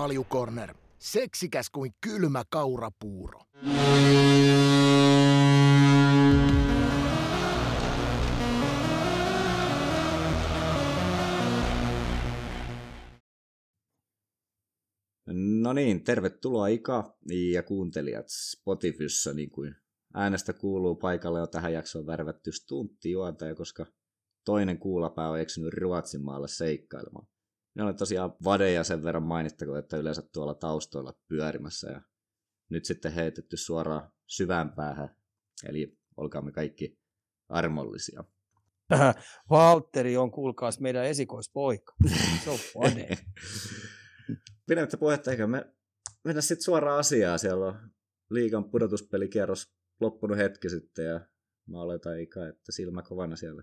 Kaljukorner. Seksikäs kuin kylmä kaurapuuro. No niin, tervetuloa Ika ja kuuntelijat Spotifyssa, niin kuin äänestä kuuluu paikalle jo tähän jaksoon värvätty stuntti juontaja, koska toinen kuulapää on eksynyt Ruotsin maalle seikkailemaan. Ne on tosiaan vadeja sen verran mainittako, että yleensä tuolla taustoilla pyörimässä ja nyt sitten heitetty suoraan syvään päähän, eli olkaamme kaikki armollisia. Valtteri on, kuulkaas, meidän esikoispoika. Se on vade. Pidemmittä puhetta, eikä me mennä sitten suoraan asiaan. Siellä on liigan pudotuspelikierros loppunut hetki sitten ja mä oletan Ika, että silmä kovana siellä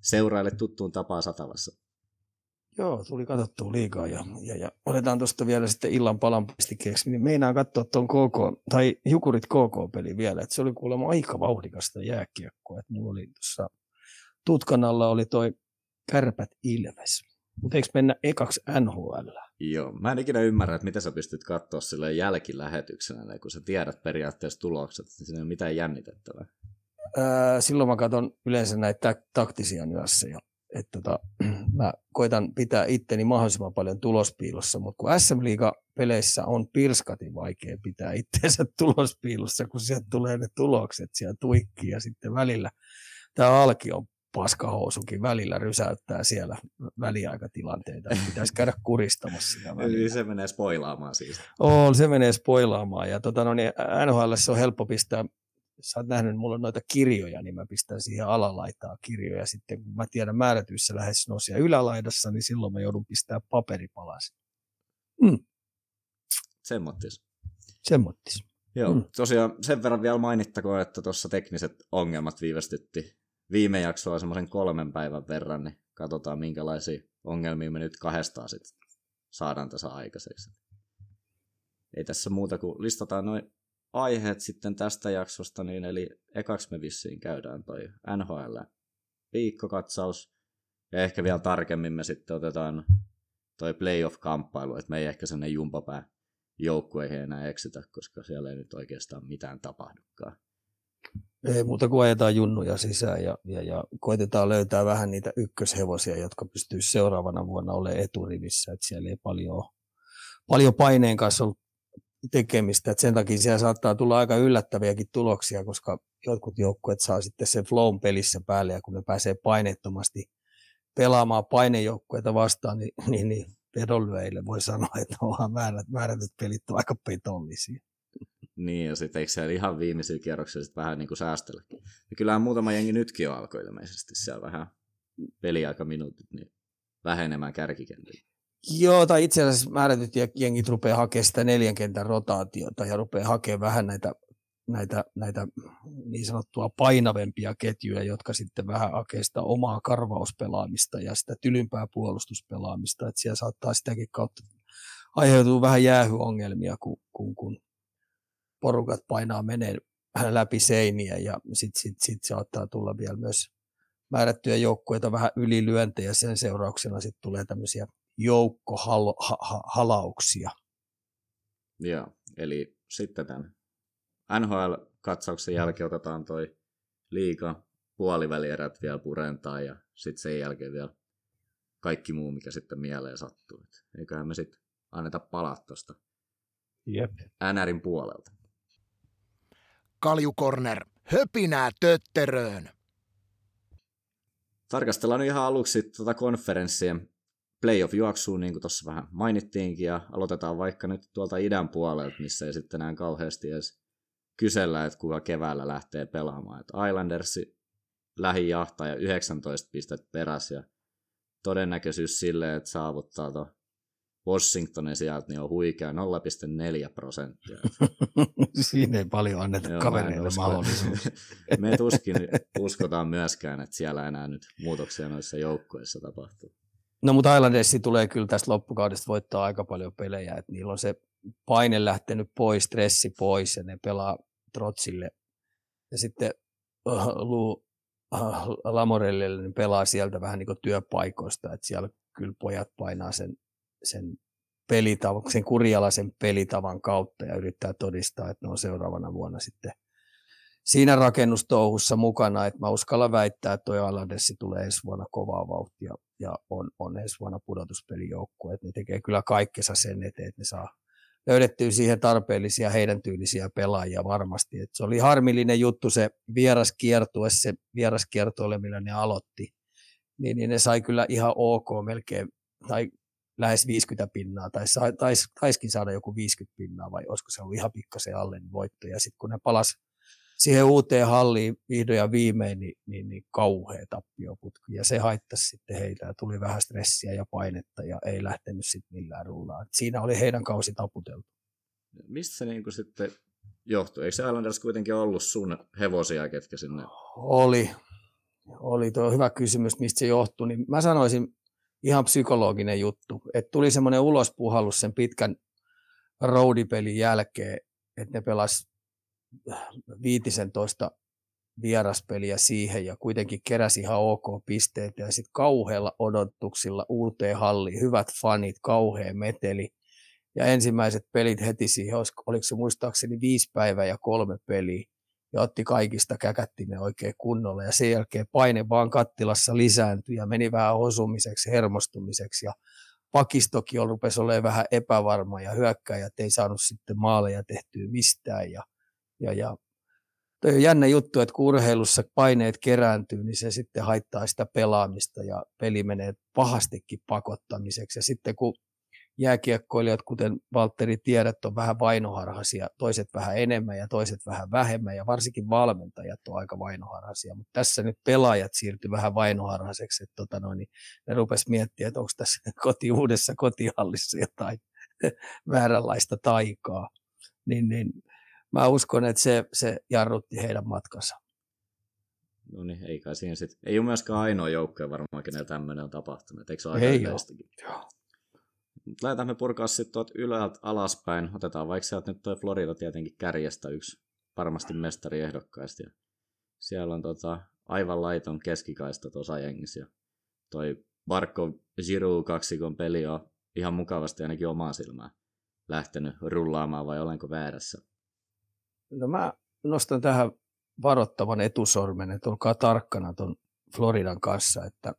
seuraille tuttuun tapaan satavassa. Joo, tuli katsottua liikaa ja, ja, ja otetaan tuosta vielä sitten illan palan pistikeeksi. Niin meinaan katsoa tuon KK, tai Jukurit KK-peli vielä, että se oli kuulemma aika vauhdikasta jääkiekkoa. Että mulla oli tuossa tutkan alla oli toi Kärpät Ilves. Mutta eikö mennä ekaksi NHL? Joo, mä en ikinä ymmärrä, että miten sä pystyt katsoa sille jälkilähetyksenä, kun sä tiedät periaatteessa tulokset, että siinä ei ole mitään jännitettävää. Öö, silloin mä katson yleensä näitä taktisia nyansseja että tota, mä koitan pitää itteni mahdollisimman paljon tulospiilossa, mutta kun SM Liiga-peleissä on pirskatin vaikea pitää itseensä tulospiilossa, kun sieltä tulee ne tulokset siellä tuikkiin ja sitten välillä tämä alki on paskahousukin välillä rysäyttää siellä väliaikatilanteita. Pitäisi käydä kuristamassa sitä välillä. Eli se menee spoilaamaan siis. On, se menee spoilaamaan. Ja tota, no niin, NHL on helppo pistää sä oot nähnyt, että mulla on noita kirjoja, niin mä pistän siihen alalaitaa kirjoja. Sitten kun mä tiedän määrätyissä lähes nosia ylälaidassa, niin silloin mä joudun pistää paperipalasin. Mm. Semmottis. Semmottis. Joo, mm. tosiaan sen verran vielä mainittakoon, että tuossa tekniset ongelmat viivästytti viime jaksoa semmoisen kolmen päivän verran, niin katsotaan minkälaisia ongelmia me nyt kahdestaan sitten saadaan tässä aikaiseksi. Ei tässä muuta kuin listataan noin aiheet sitten tästä jaksosta, niin eli ekaksi me vissiin käydään toi NHL viikkokatsaus, ja ehkä vielä tarkemmin me sitten otetaan toi playoff-kamppailu, että me ei ehkä sinne jumpapää joukkueihin enää eksitä, koska siellä ei nyt oikeastaan mitään tapahdukaan. Ei muuta kuin ajetaan junnuja sisään ja, ja, ja koitetaan löytää vähän niitä ykköshevosia, jotka pystyy seuraavana vuonna olemaan eturivissä. Että siellä ei paljon, paljon paineen kanssa ollut tekemistä. Et sen takia siellä saattaa tulla aika yllättäviäkin tuloksia, koska jotkut joukkueet saa sitten sen flown pelissä päälle ja kun ne pääsee painettomasti pelaamaan painejoukkueita vastaan, niin, niin, niin pedonlyöjille voi sanoa, että onhan määrät, määrätyt pelit on aika petollisia. Niin, ja sitten eikö siellä ihan viimeisillä kierroksilla sitten vähän niin kuin säästelläkin. Ja kyllähän muutama jengi nytkin jo alkoi ilmeisesti siellä vähän peliaikaminuutit niin vähenemään kärkikentillä. Joo, tai itse asiassa määrätyt jengit rupeaa hakemaan sitä neljän kentän rotaatiota ja rupeaa hakemaan vähän näitä, näitä, näitä niin sanottua painavempia ketjuja, jotka sitten vähän hakee sitä omaa karvauspelaamista ja sitä tylympää puolustuspelaamista. Että siellä saattaa sitäkin kautta aiheutua vähän jäähyongelmia, kun, kun, kun porukat painaa menee läpi seiniä ja sitten sit, sit saattaa tulla vielä myös määrättyjä joukkueita vähän ylilyöntejä. Sen seurauksena sitten tulee tämmöisiä joukkohalauksia. Joo, eli sitten tämän NHL-katsauksen jälkeen otetaan toi liika puolivälierät vielä purentaa ja sitten sen jälkeen vielä kaikki muu, mikä sitten mieleen sattuu. Et eiköhän me sitten anneta palaa tuosta Jep. NRin puolelta. Kaljukorner, höpinää tötteröön. Tarkastellaan ihan aluksi tuota konferenssia playoff-juoksuun, niin kuin tuossa vähän mainittiinkin, ja aloitetaan vaikka nyt tuolta idän puolelta, missä ei sitten enää kauheasti edes kysellä, että kuka keväällä lähtee pelaamaan. Että Islandersi lähijahtaja 19 pistettä perässä, ja todennäköisyys sille, että saavuttaa tuon Washingtonin sieltä, niin on huikea 0,4 prosenttia. Siinä ei paljon anneta Joo, kavereille mahdollisuus. Me tuskin uskotaan myöskään, että siellä enää nyt muutoksia noissa joukkoissa tapahtuu. No mutta Islandersi tulee kyllä tästä loppukaudesta voittaa aika paljon pelejä, että niillä on se paine lähtenyt pois, stressi pois ja ne pelaa trotsille. Ja sitten uh, Lu uh, Lamorellille niin pelaa sieltä vähän niin kuin työpaikoista, että siellä kyllä pojat painaa sen, sen pelitavan, sen kurjalaisen pelitavan kautta ja yrittää todistaa, että ne on seuraavana vuonna sitten siinä rakennustouhussa mukana, että mä uskallan väittää, että toi Aladessi tulee ensi vuonna kovaa vauhtia ja on, on ensi vuonna pudotuspelijoukkue, että ne tekee kyllä kaikkensa sen eteen, että ne saa löydettyä siihen tarpeellisia heidän tyylisiä pelaajia varmasti. Et se oli harmillinen juttu se vieraskiertue, se vieraskiertoille, millä ne aloitti, niin, niin ne sai kyllä ihan ok melkein, tai lähes 50 pinnaa, tai tais, taiskin saada joku 50 pinnaa, vai olisiko se ollut ihan pikkasen alle niin voitto. Ja sitten kun ne palas siihen uuteen halliin vihdoin ja viimein, niin, niin, niin kauhea tappioputki. Ja se haittasi sitten heitä ja tuli vähän stressiä ja painetta ja ei lähtenyt sitten millään rullaan. Siinä oli heidän kausi taputeltu. Mistä se niin kuin sitten johtui? Eikö se Islanders kuitenkin ollut sun hevosia, ketkä sinne? Oli. Oli tuo hyvä kysymys, mistä se johtui. Niin mä sanoisin ihan psykologinen juttu, että tuli semmoinen ulospuhallus sen pitkän roadipelin jälkeen, että ne pelas 15 vieraspeliä siihen ja kuitenkin keräsi ihan ok pisteitä ja sitten kauhealla odotuksilla uuteen halliin, hyvät fanit, kauhea meteli ja ensimmäiset pelit heti siihen, oliko se muistaakseni viisi päivää ja kolme peliä ja otti kaikista käkättimen oikein kunnolla ja sen jälkeen paine vaan kattilassa lisääntyi ja meni vähän osumiseksi, hermostumiseksi ja pakistokin rupesi olemaan vähän epävarma ja hyökkäjät ei saanut sitten maaleja tehtyä mistään ja ja, ja toi on jännä juttu, että kun urheilussa paineet kerääntyy, niin se sitten haittaa sitä pelaamista ja peli menee pahastikin pakottamiseksi. Ja sitten kun jääkiekkoilijat, kuten Valtteri tiedät, on vähän vainoharhaisia, toiset vähän enemmän ja toiset vähän vähemmän ja varsinkin valmentajat on aika vainoharhaisia, mutta tässä nyt pelaajat siirtyi vähän vainoharhaiseksi, että tota noin, niin ne rupes miettimään, että onko tässä koti uudessa kotihallissa jotain vääränlaista taikaa. Niin, niin mä uskon, että se, se jarrutti heidän matkansa. No niin, ei kai siinä sit. Ei ole myöskään ainoa joukkoja varmaan, kenellä tämmöinen on tapahtunut. Eikö se ole aika yleistäkin? Lähdetään me purkaa sitten tuot ylältä alaspäin. Otetaan vaikka sieltä nyt toi Florida tietenkin kärjestä yksi varmasti mestariehdokkaista. Ja siellä on tota, aivan laiton keskikaista tuossa jengissä. Ja toi Barkov Giroux kaksikon peli on ihan mukavasti ainakin omaa silmään lähtenyt rullaamaan vai olenko väärässä? No mä nostan tähän varoittavan etusormen, että olkaa tarkkana tuon Floridan kanssa, että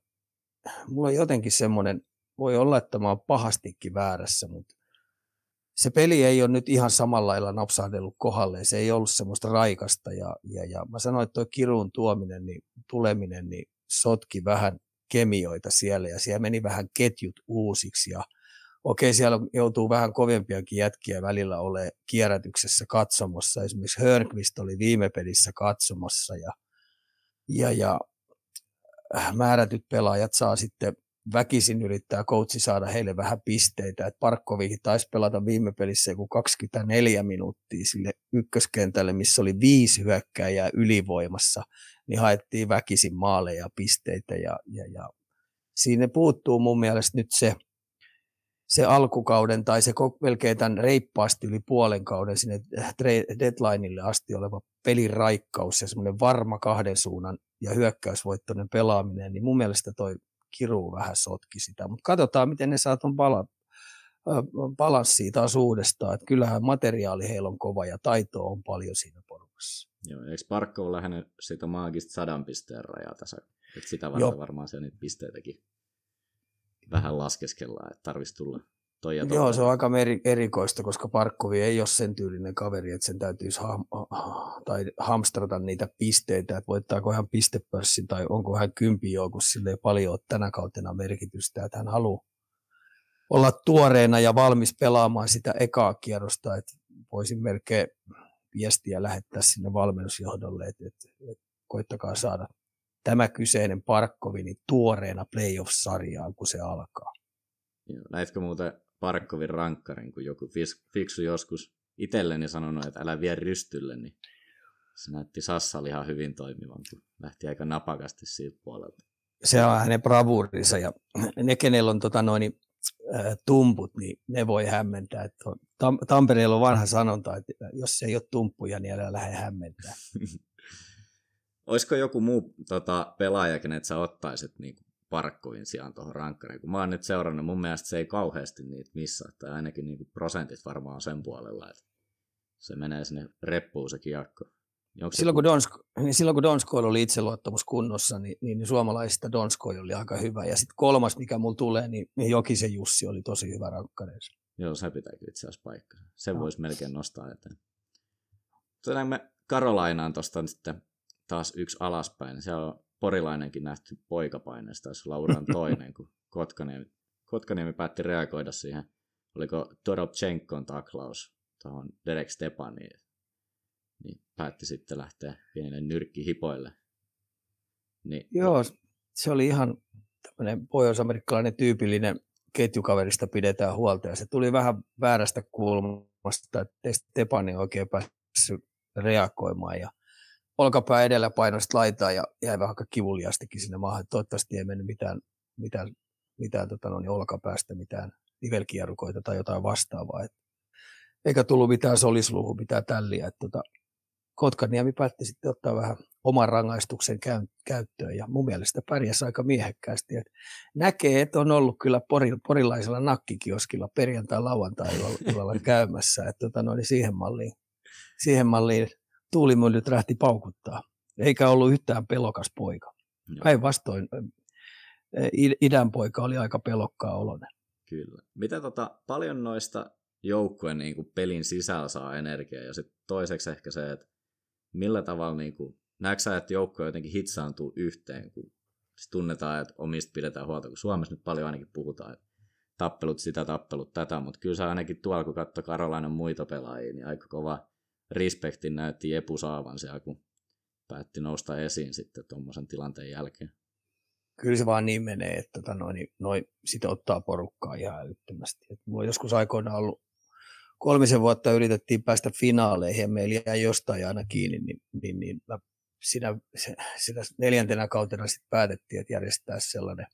mulla on jotenkin semmoinen, voi olla, että mä oon pahastikin väärässä, mutta se peli ei ole nyt ihan samalla lailla napsahdellut kohdalle, se ei ollut semmoista raikasta ja, ja, ja mä sanoin, että tuo kirun tuominen, niin tuleminen, niin sotki vähän kemioita siellä ja siellä meni vähän ketjut uusiksi ja okei, siellä joutuu vähän kovempiakin jätkiä välillä ole kierrätyksessä katsomossa. Esimerkiksi Hörnqvist oli viime pelissä katsomassa ja, ja, ja äh, määrätyt pelaajat saa sitten väkisin yrittää coachi saada heille vähän pisteitä. Et Parkkovikin taisi pelata viime pelissä joku 24 minuuttia sille ykköskentälle, missä oli viisi hyökkääjää ylivoimassa, niin haettiin väkisin maaleja ja pisteitä ja, ja, ja siinä puuttuu mun mielestä nyt se se alkukauden tai se melkein tämän reippaasti yli puolen kauden sinne deadlineille asti oleva pelin raikkaus ja semmoinen varma kahden suunnan ja hyökkäysvoittoinen pelaaminen, niin mun mielestä toi Kiru vähän sotki sitä. Mutta katsotaan, miten ne saa pala, balanssia taas uudestaan. Et kyllähän materiaali heillä on kova ja taito on paljon siinä porukassa. Joo, eikö Parkko ole lähenyt sitä maagista sadan pisteen rajaa tässä? Et sitä varten varmaan se niitä pisteitäkin vähän laskeskellaan, että tarvitsisi tulla toi ja toi. Joo, se on aika erikoista, koska Parkkovi ei ole sen tyylinen kaveri, että sen täytyisi ham- tai hamstrata niitä pisteitä, että voittaako hän pistepörssin tai onko hän kympi joukossa, sille ei paljon ole tänä kautena merkitystä, että hän haluaa olla tuoreena ja valmis pelaamaan sitä ekaa kierrosta, että voisin melkein viestiä lähettää sinne valmennusjohdolle, että, että, että koittakaa saada tämä kyseinen Parkkovi niin tuoreena playoff-sarjaan, kun se alkaa. Näitkö muuten Parkkovin rankkarin, kun joku fiksu joskus itselleni sanonut, että älä vie rystylle, niin se näytti Sassali ihan hyvin toimivan, kun lähti aika napakasti siitä puolelta. Se on hänen bravuurinsa ja ne, kenellä on tota noin, äh, tumput, niin ne voi hämmentää. Että Tampereella on vanha sanonta, että jos se ei ole tumppuja, niin älä lähde hämmentää. Olisiko joku muu tota, pelaaja, kenet sä ottaisit niin Parkkovin sijaan tuohon rankkariin. Kun mä oon nyt seurannut, mun mielestä se ei kauheasti niitä missaa, tai ainakin niinku prosentit varmaan on sen puolella, että se menee sinne reppuun se kiekko. Silloin, kun Donsko, niin silloin kun Donskoil oli itseluottamus kunnossa, niin, niin, niin suomalaisista Donskoil oli aika hyvä. Ja sitten kolmas, mikä mulla tulee, niin, niin Jokisen Jussi oli tosi hyvä rankkareissa. Joo, se pitääkin itse asiassa paikka. Sen no. voisi melkein nostaa eteen. Tuotaan me Karolainaan tuosta sitten taas yksi alaspäin. Siellä on porilainenkin nähty poikapaineesta, taisi olla uran toinen, kun Kotkaniemi, Kotkaniemi päätti reagoida siihen. Oliko Dorobchenkon taklaus tuohon Derek Stepaniin, niin päätti sitten lähteä pienelle nyrkkihipoille. Niin, Joo, se oli ihan tämmöinen pohjois-amerikkalainen tyypillinen ketjukaverista pidetään huolta, ja se tuli vähän väärästä kulmasta, että Stepani oikein päässyt reagoimaan, ja olkapää edellä painoista laitaa ja jäi vähän kivuliastikin sinne maahan. Toivottavasti ei mennyt mitään, mitään, mitään tota no, niin olkapäästä, mitään nivelkierukoita tai jotain vastaavaa. Et, eikä tullut mitään solisluuhun, mitään tälliä. Et, tota, Kotkaniemi päätti sitten ottaa vähän oman rangaistuksen käyttöön ja mun mielestä pärjäsi aika miehekkäästi. Et näkee, että on ollut kyllä pori, porilaisella nakkikioskilla perjantai lauantai illalla käymässä, että tota, no, niin siihen malliin, siihen malliin tuulimyllyt rähti paukuttaa. Eikä ollut yhtään pelokas poika. Päinvastoin idän poika oli aika pelokkaa oloinen. Kyllä. Mitä tota, paljon noista joukkueen niin kuin pelin sisällä saa energiaa ja sitten toiseksi ehkä se, että millä tavalla niin kuin, näetkö sä, että joukkue jotenkin hitsaantuu yhteen, kun tunnetaan, että omista pidetään huolta, kun Suomessa nyt paljon ainakin puhutaan, että tappelut sitä, tappelut tätä, mutta kyllä se ainakin tuolla, kun katsoo Karolainen muita pelaajia, niin aika kova respektin näytti Epu saavan siellä, kun päätti nousta esiin sitten tuommoisen tilanteen jälkeen. Kyllä se vaan niin menee, että tota noin, niin noin sitä ottaa porukkaa ihan älyttömästi. Et mulla joskus aikoina ollut kolmisen vuotta yritettiin päästä finaaleihin ja meillä jäi jostain aina kiinni, niin, niin, niin mä siinä, siinä neljäntenä kautena sitten päätettiin, että järjestää sellainen,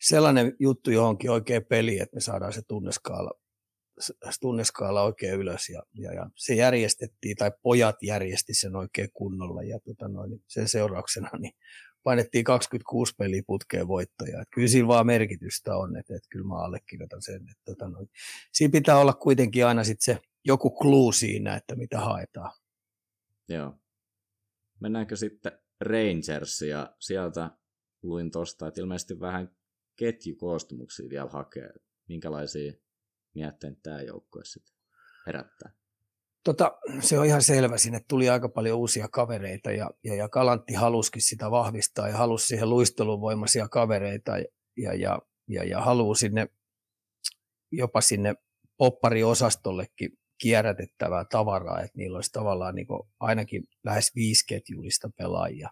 sellainen juttu johonkin oikein peli, että me saadaan se tunneskaala tunneskaala oikein ylös ja, ja, ja, se järjestettiin, tai pojat järjesti sen oikein kunnolla ja tota noin, niin sen seurauksena niin painettiin 26 peliä putkeen voittoja. Et kyllä siinä vaan merkitystä on, että, että kyllä mä allekirjoitan sen. Että, tota noin. Siinä pitää olla kuitenkin aina sit se joku clue siinä, että mitä haetaan. Joo. Mennäänkö sitten Rangersia? Sieltä luin tuosta, että ilmeisesti vähän ketjukoostumuksia vielä hakee. Minkälaisia mietteen tämä joukkue sitten herättää? Tota, se on ihan selvä. Sinne tuli aika paljon uusia kavereita ja, ja, ja Kalantti halusikin sitä vahvistaa ja halusi siihen luisteluvoimaisia kavereita ja, ja, ja, ja, ja haluaa sinne jopa sinne poppariosastollekin kierrätettävää tavaraa, että niillä olisi tavallaan niin ainakin lähes viisketjullista pelaajia.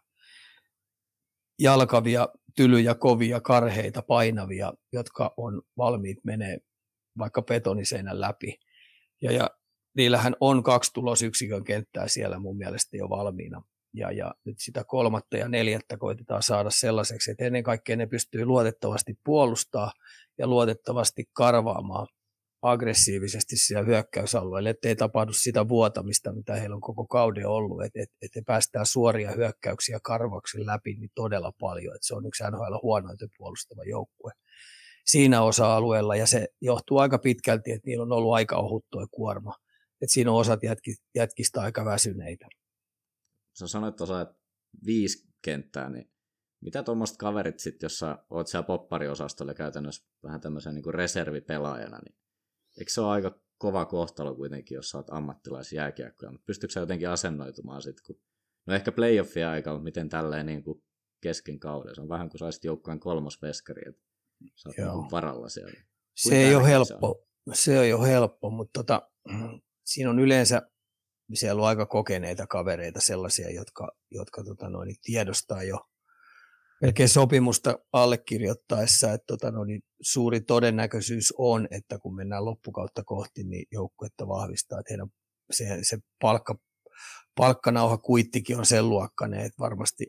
Jalkavia, tylyjä, kovia, karheita, painavia, jotka on valmiit menee vaikka betoniseinän läpi. Ja, ja niillähän on kaksi tulosyksikön kenttää siellä mun mielestä jo valmiina. Ja, ja nyt sitä kolmatta ja neljättä koitetaan saada sellaiseksi, että ennen kaikkea ne pystyy luotettavasti puolustaa ja luotettavasti karvaamaan aggressiivisesti siellä hyökkäysalueella, ettei tapahdu sitä vuotamista, mitä heillä on koko kauden ollut, että et, et päästään suoria hyökkäyksiä karvauksen läpi niin todella paljon, että se on yksi NHL huonoiten puolustava joukkue siinä osa-alueella, ja se johtuu aika pitkälti, että niillä on ollut aika ohut tuo kuorma. Että siinä on osat jätki, jätkistä aika väsyneitä. Sä sanoit tuossa, että viisi kenttää, niin mitä tuommoista kaverit sitten, jos sä oot siellä poppariosastolla käytännössä vähän tämmöisen niin reservipelaajana, niin eikö se ole aika kova kohtalo kuitenkin, jos sä oot ammattilaisjääkiekkoja, mutta pystyykö sä jotenkin asennoitumaan sitten, kun no ehkä playoffia aika, mutta miten tälleen niin kuin kesken kauden, se on vähän kuin saisit joukkueen kolmas veskari, että Sä oot Joo. Niin varalla siellä. se ei ole helppo, se, se ei ole helppo, mutta tota, siinä on yleensä siellä on aika kokeneita kavereita, sellaisia, jotka, jotka tota noin, tiedostaa jo melkein sopimusta allekirjoittaessa, että tota noin, suuri todennäköisyys on, että kun mennään loppukautta kohti, niin joukkuetta vahvistaa, että heidän se, se palkka, palkkanauha kuittikin on sen luokkainen, että varmasti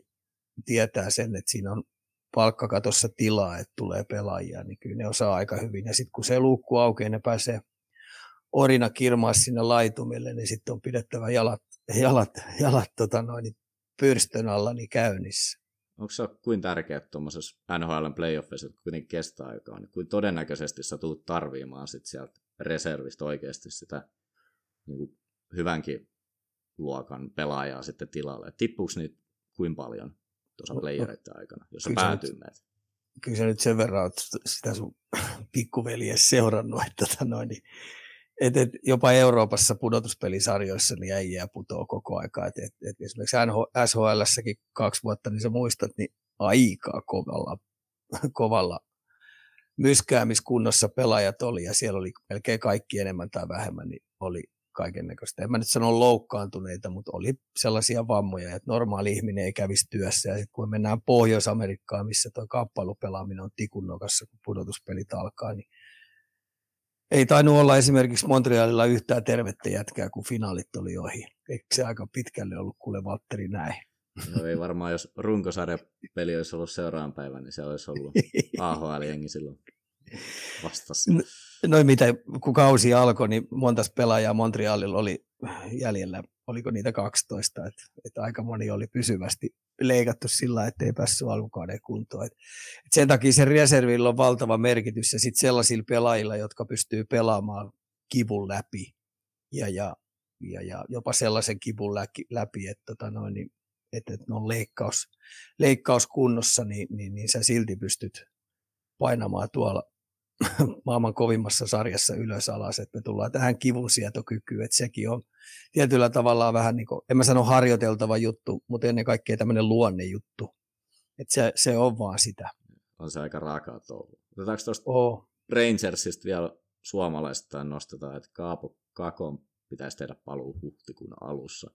tietää sen, että siinä on palkkakatossa tilaa, että tulee pelaajia, niin kyllä ne osaa aika hyvin. Ja sitten kun se luukku aukeaa, ne pääsee orina kirmaa sinne laitumille, niin sitten on pidettävä jalat, jalat, jalat tota noin, pyrstön alla niin käynnissä. onko se kuin tärkeää tuommoisessa NHL playoffissa, että kuitenkin kestää aikaa, niin kuin todennäköisesti sä tulet tarviimaan sit sieltä reservistä oikeasti sitä niin kuin hyvänkin luokan pelaajaa sitten tilalle. Tippuuko niitä kuin paljon tuossa playereiden aikana, jos sä päätyy meitä? Kyllä sä nyt sen verran oot sitä sun pikkuveljes seurannut, että tota noin, niin et, et jopa Euroopassa pudotuspelisarjoissa niin äijää putoo koko aika. Et, et, et esimerkiksi SHL-säkin kaksi vuotta, niin sä muistat, niin aika kovalla, kovalla myskäämiskunnossa pelaajat oli, ja siellä oli melkein kaikki enemmän tai vähemmän, niin oli kaiken näköistä. En mä nyt sano loukkaantuneita, mutta oli sellaisia vammoja, että normaali ihminen ei kävisi työssä. Ja sitten kun me mennään Pohjois-Amerikkaan, missä tuo kappalupelaaminen on tikunnokassa, kun pudotuspelit alkaa, niin ei tainnut olla esimerkiksi Montrealilla yhtään tervettä jätkää, kun finaalit oli ohi. Eikö se aika pitkälle ollut kuule Valtteri näin? No ei varmaan, jos runkosarjapeli olisi ollut seuraavan päivän, niin se olisi ollut AHL-jengi silloin vastassa. No, noin mitä, kun kausi alkoi, niin montas pelaajaa Montrealilla oli jäljellä, oliko niitä 12, että, että aika moni oli pysyvästi leikattu sillä, että ei päässyt alkukauden kuntoon. Et, et sen takia se reservillä on valtava merkitys ja sitten sellaisilla pelaajilla, jotka pystyy pelaamaan kivun läpi ja, ja, ja, ja jopa sellaisen kivun läpi, että, tota noin, niin, että, että ne on leikkaus, leikkaus kunnossa, niin, niin, niin sä silti pystyt painamaan tuolla maailman kovimmassa sarjassa ylös alas, että me tullaan tähän kivunsietokykyyn, että sekin on tietyllä tavalla vähän niin kuin, en mä sano harjoiteltava juttu, mutta ennen kaikkea tämmöinen luonnejuttu, että se, se on vaan sitä. On se aika raakaa touhu. Otetaanko tuosta oh. Rangersista vielä suomalaista nostetaan, että Kaapo Kakon pitäisi tehdä paluu huhtikuun alussa.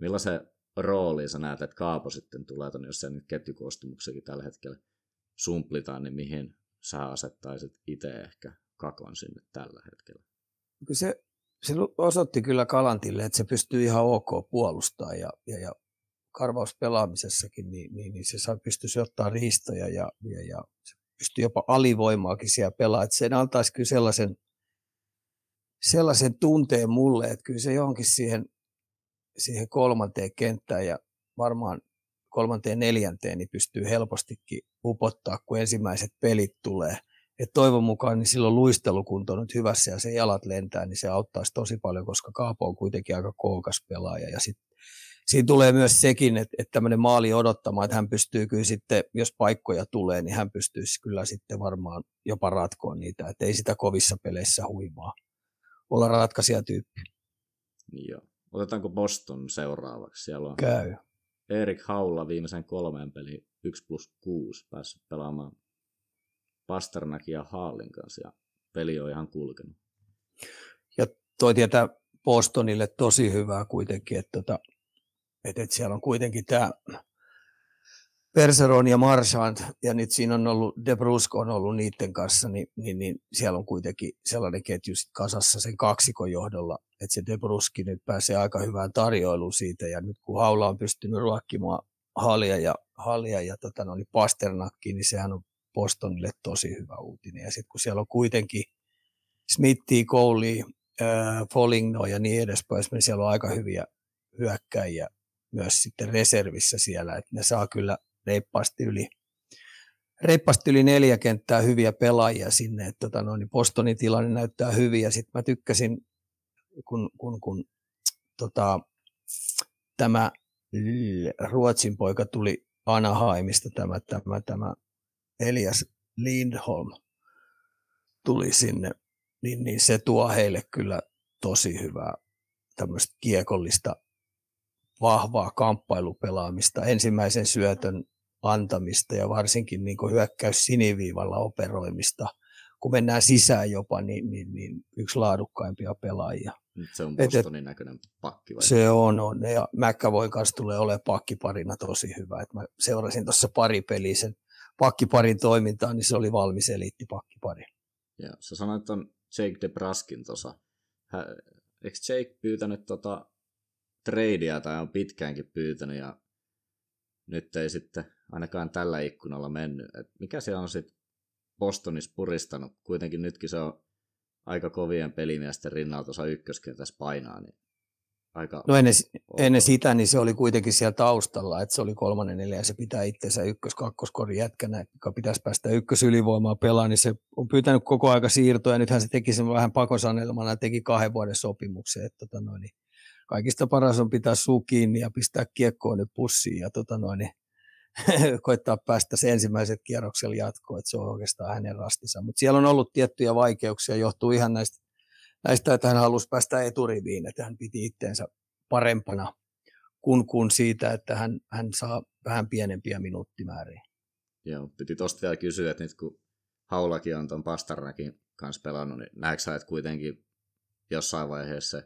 Millaisen rooliin sä näet, että Kaapo sitten tulee tuonne, jos se nyt ketjukoostumuksekin tällä hetkellä sumplitaan, niin mihin sä asettaisit itse ehkä kakon sinne tällä hetkellä? Se, se osoitti kyllä Kalantille, että se pystyy ihan ok puolustamaan ja, ja, ja karvauspelaamisessakin, niin, niin, niin se saa, pystyisi ottaa riistoja ja, ja, ja se pystyy jopa alivoimaakin siellä pelaa. Että sen antaisi kyllä sellaisen, sellaisen tunteen mulle, että kyllä se johonkin siihen, siihen kolmanteen kenttään ja varmaan kolmanteen neljänteen niin pystyy helpostikin upottaa, kun ensimmäiset pelit tulee. Et toivon mukaan niin silloin luistelukunto on nyt hyvässä ja se jalat lentää, niin se auttaisi tosi paljon, koska Kaapo on kuitenkin aika kookas pelaaja. Ja sit, siinä tulee myös sekin, että, että tämmöinen maali odottamaan, että hän pystyy kyllä sitten, jos paikkoja tulee, niin hän pystyisi kyllä sitten varmaan jopa ratkoon niitä, että ei sitä kovissa peleissä huimaa olla ratkaisijatyyppi. Joo. Otetaanko Boston seuraavaksi? Siellä on Käy. Erik Haula viimeisen kolmeen peli 1 plus 6 päässyt pelaamaan Pasternakin ja Haalin kanssa ja peli on ihan kulkenut. Ja toi tietää Bostonille tosi hyvää kuitenkin, että, tota, että, että siellä on kuitenkin tämä Perseron ja Marchand, ja nyt siinä on ollut, De Brusco on ollut niiden kanssa, niin, niin, niin siellä on kuitenkin sellainen ketju kasassa sen kaksikon johdolla, että se De Bruski nyt pääsee aika hyvään tarjoiluun siitä, ja nyt kun Haula on pystynyt ruokkimaan Halia ja, Halia ja tota, no, niin Pasternakki, niin sehän on Bostonille tosi hyvä uutinen. Ja sitten kun siellä on kuitenkin Smithi, Cowley, äh, Foligno ja niin edespäin, niin siellä on aika hyviä hyökkäjiä myös sitten reservissä siellä, että ne saa kyllä reippaasti yli, reippaasti yli neljä kenttää hyviä pelaajia sinne, että tota no, niin Bostonin tilanne näyttää hyvin. Ja sitten mä tykkäsin, kun, kun, kun tota, tämä Ruotsin poika tuli Anaheimista, tämä, tämä, tämä Elias Lindholm tuli sinne, niin, niin se tuo heille kyllä tosi hyvää tämmöistä kiekollista vahvaa kamppailupelaamista, ensimmäisen syötön antamista ja varsinkin niin hyökkäys siniviivalla operoimista. Kun mennään sisään jopa, niin, niin, niin yksi laadukkaimpia pelaajia. Se on Bostonin näköinen pakki vai? Se on, on. Ja McAvoy kanssa tulee olemaan pakkiparina tosi hyvä. Et mä seurasin tuossa pari peliä sen pakkiparin toimintaa, niin se oli valmis eliitti pakkipari. Ja sä sanoit on Jake DeBraskin tuossa. Eikö Jake pyytänyt tota tradea tai on pitkäänkin pyytänyt ja nyt ei sitten ainakaan tällä ikkunalla mennyt. Et mikä se on sitten Bostonissa puristanut? Kuitenkin nytkin se on aika kovien pelimiesten rinnalta osa ykköskentässä painaa, niin aika... No ennen, ennen sitä niin se oli kuitenkin siellä taustalla, että se oli kolmannen neljä ja se pitää itsensä ykkös kakkoskorin jätkänä, joka pitäisi päästä ykkösylivoimaa pelaamaan, niin se on pyytänyt koko aika siirtoja. Nythän se teki sen vähän pakosanelmana ja teki kahden vuoden sopimuksen. Että tota noin, niin kaikista paras on pitää suu kiinni ja pistää kiekkoon nyt pussiin ja tota noin, niin koittaa päästä se ensimmäiset kierroksella jatkoon, että se on oikeastaan hänen rastinsa. Mutta siellä on ollut tiettyjä vaikeuksia, johtuu ihan näistä, näistä, että hän halusi päästä eturiviin, että hän piti itteensä parempana kuin, kuin siitä, että hän, hän saa vähän pienempiä minuuttimääriä. Joo, piti tosta vielä kysyä, että nyt kun Haulakin on tuon Pastarnakin kanssa pelannut, niin näetkö sä, että kuitenkin jossain vaiheessa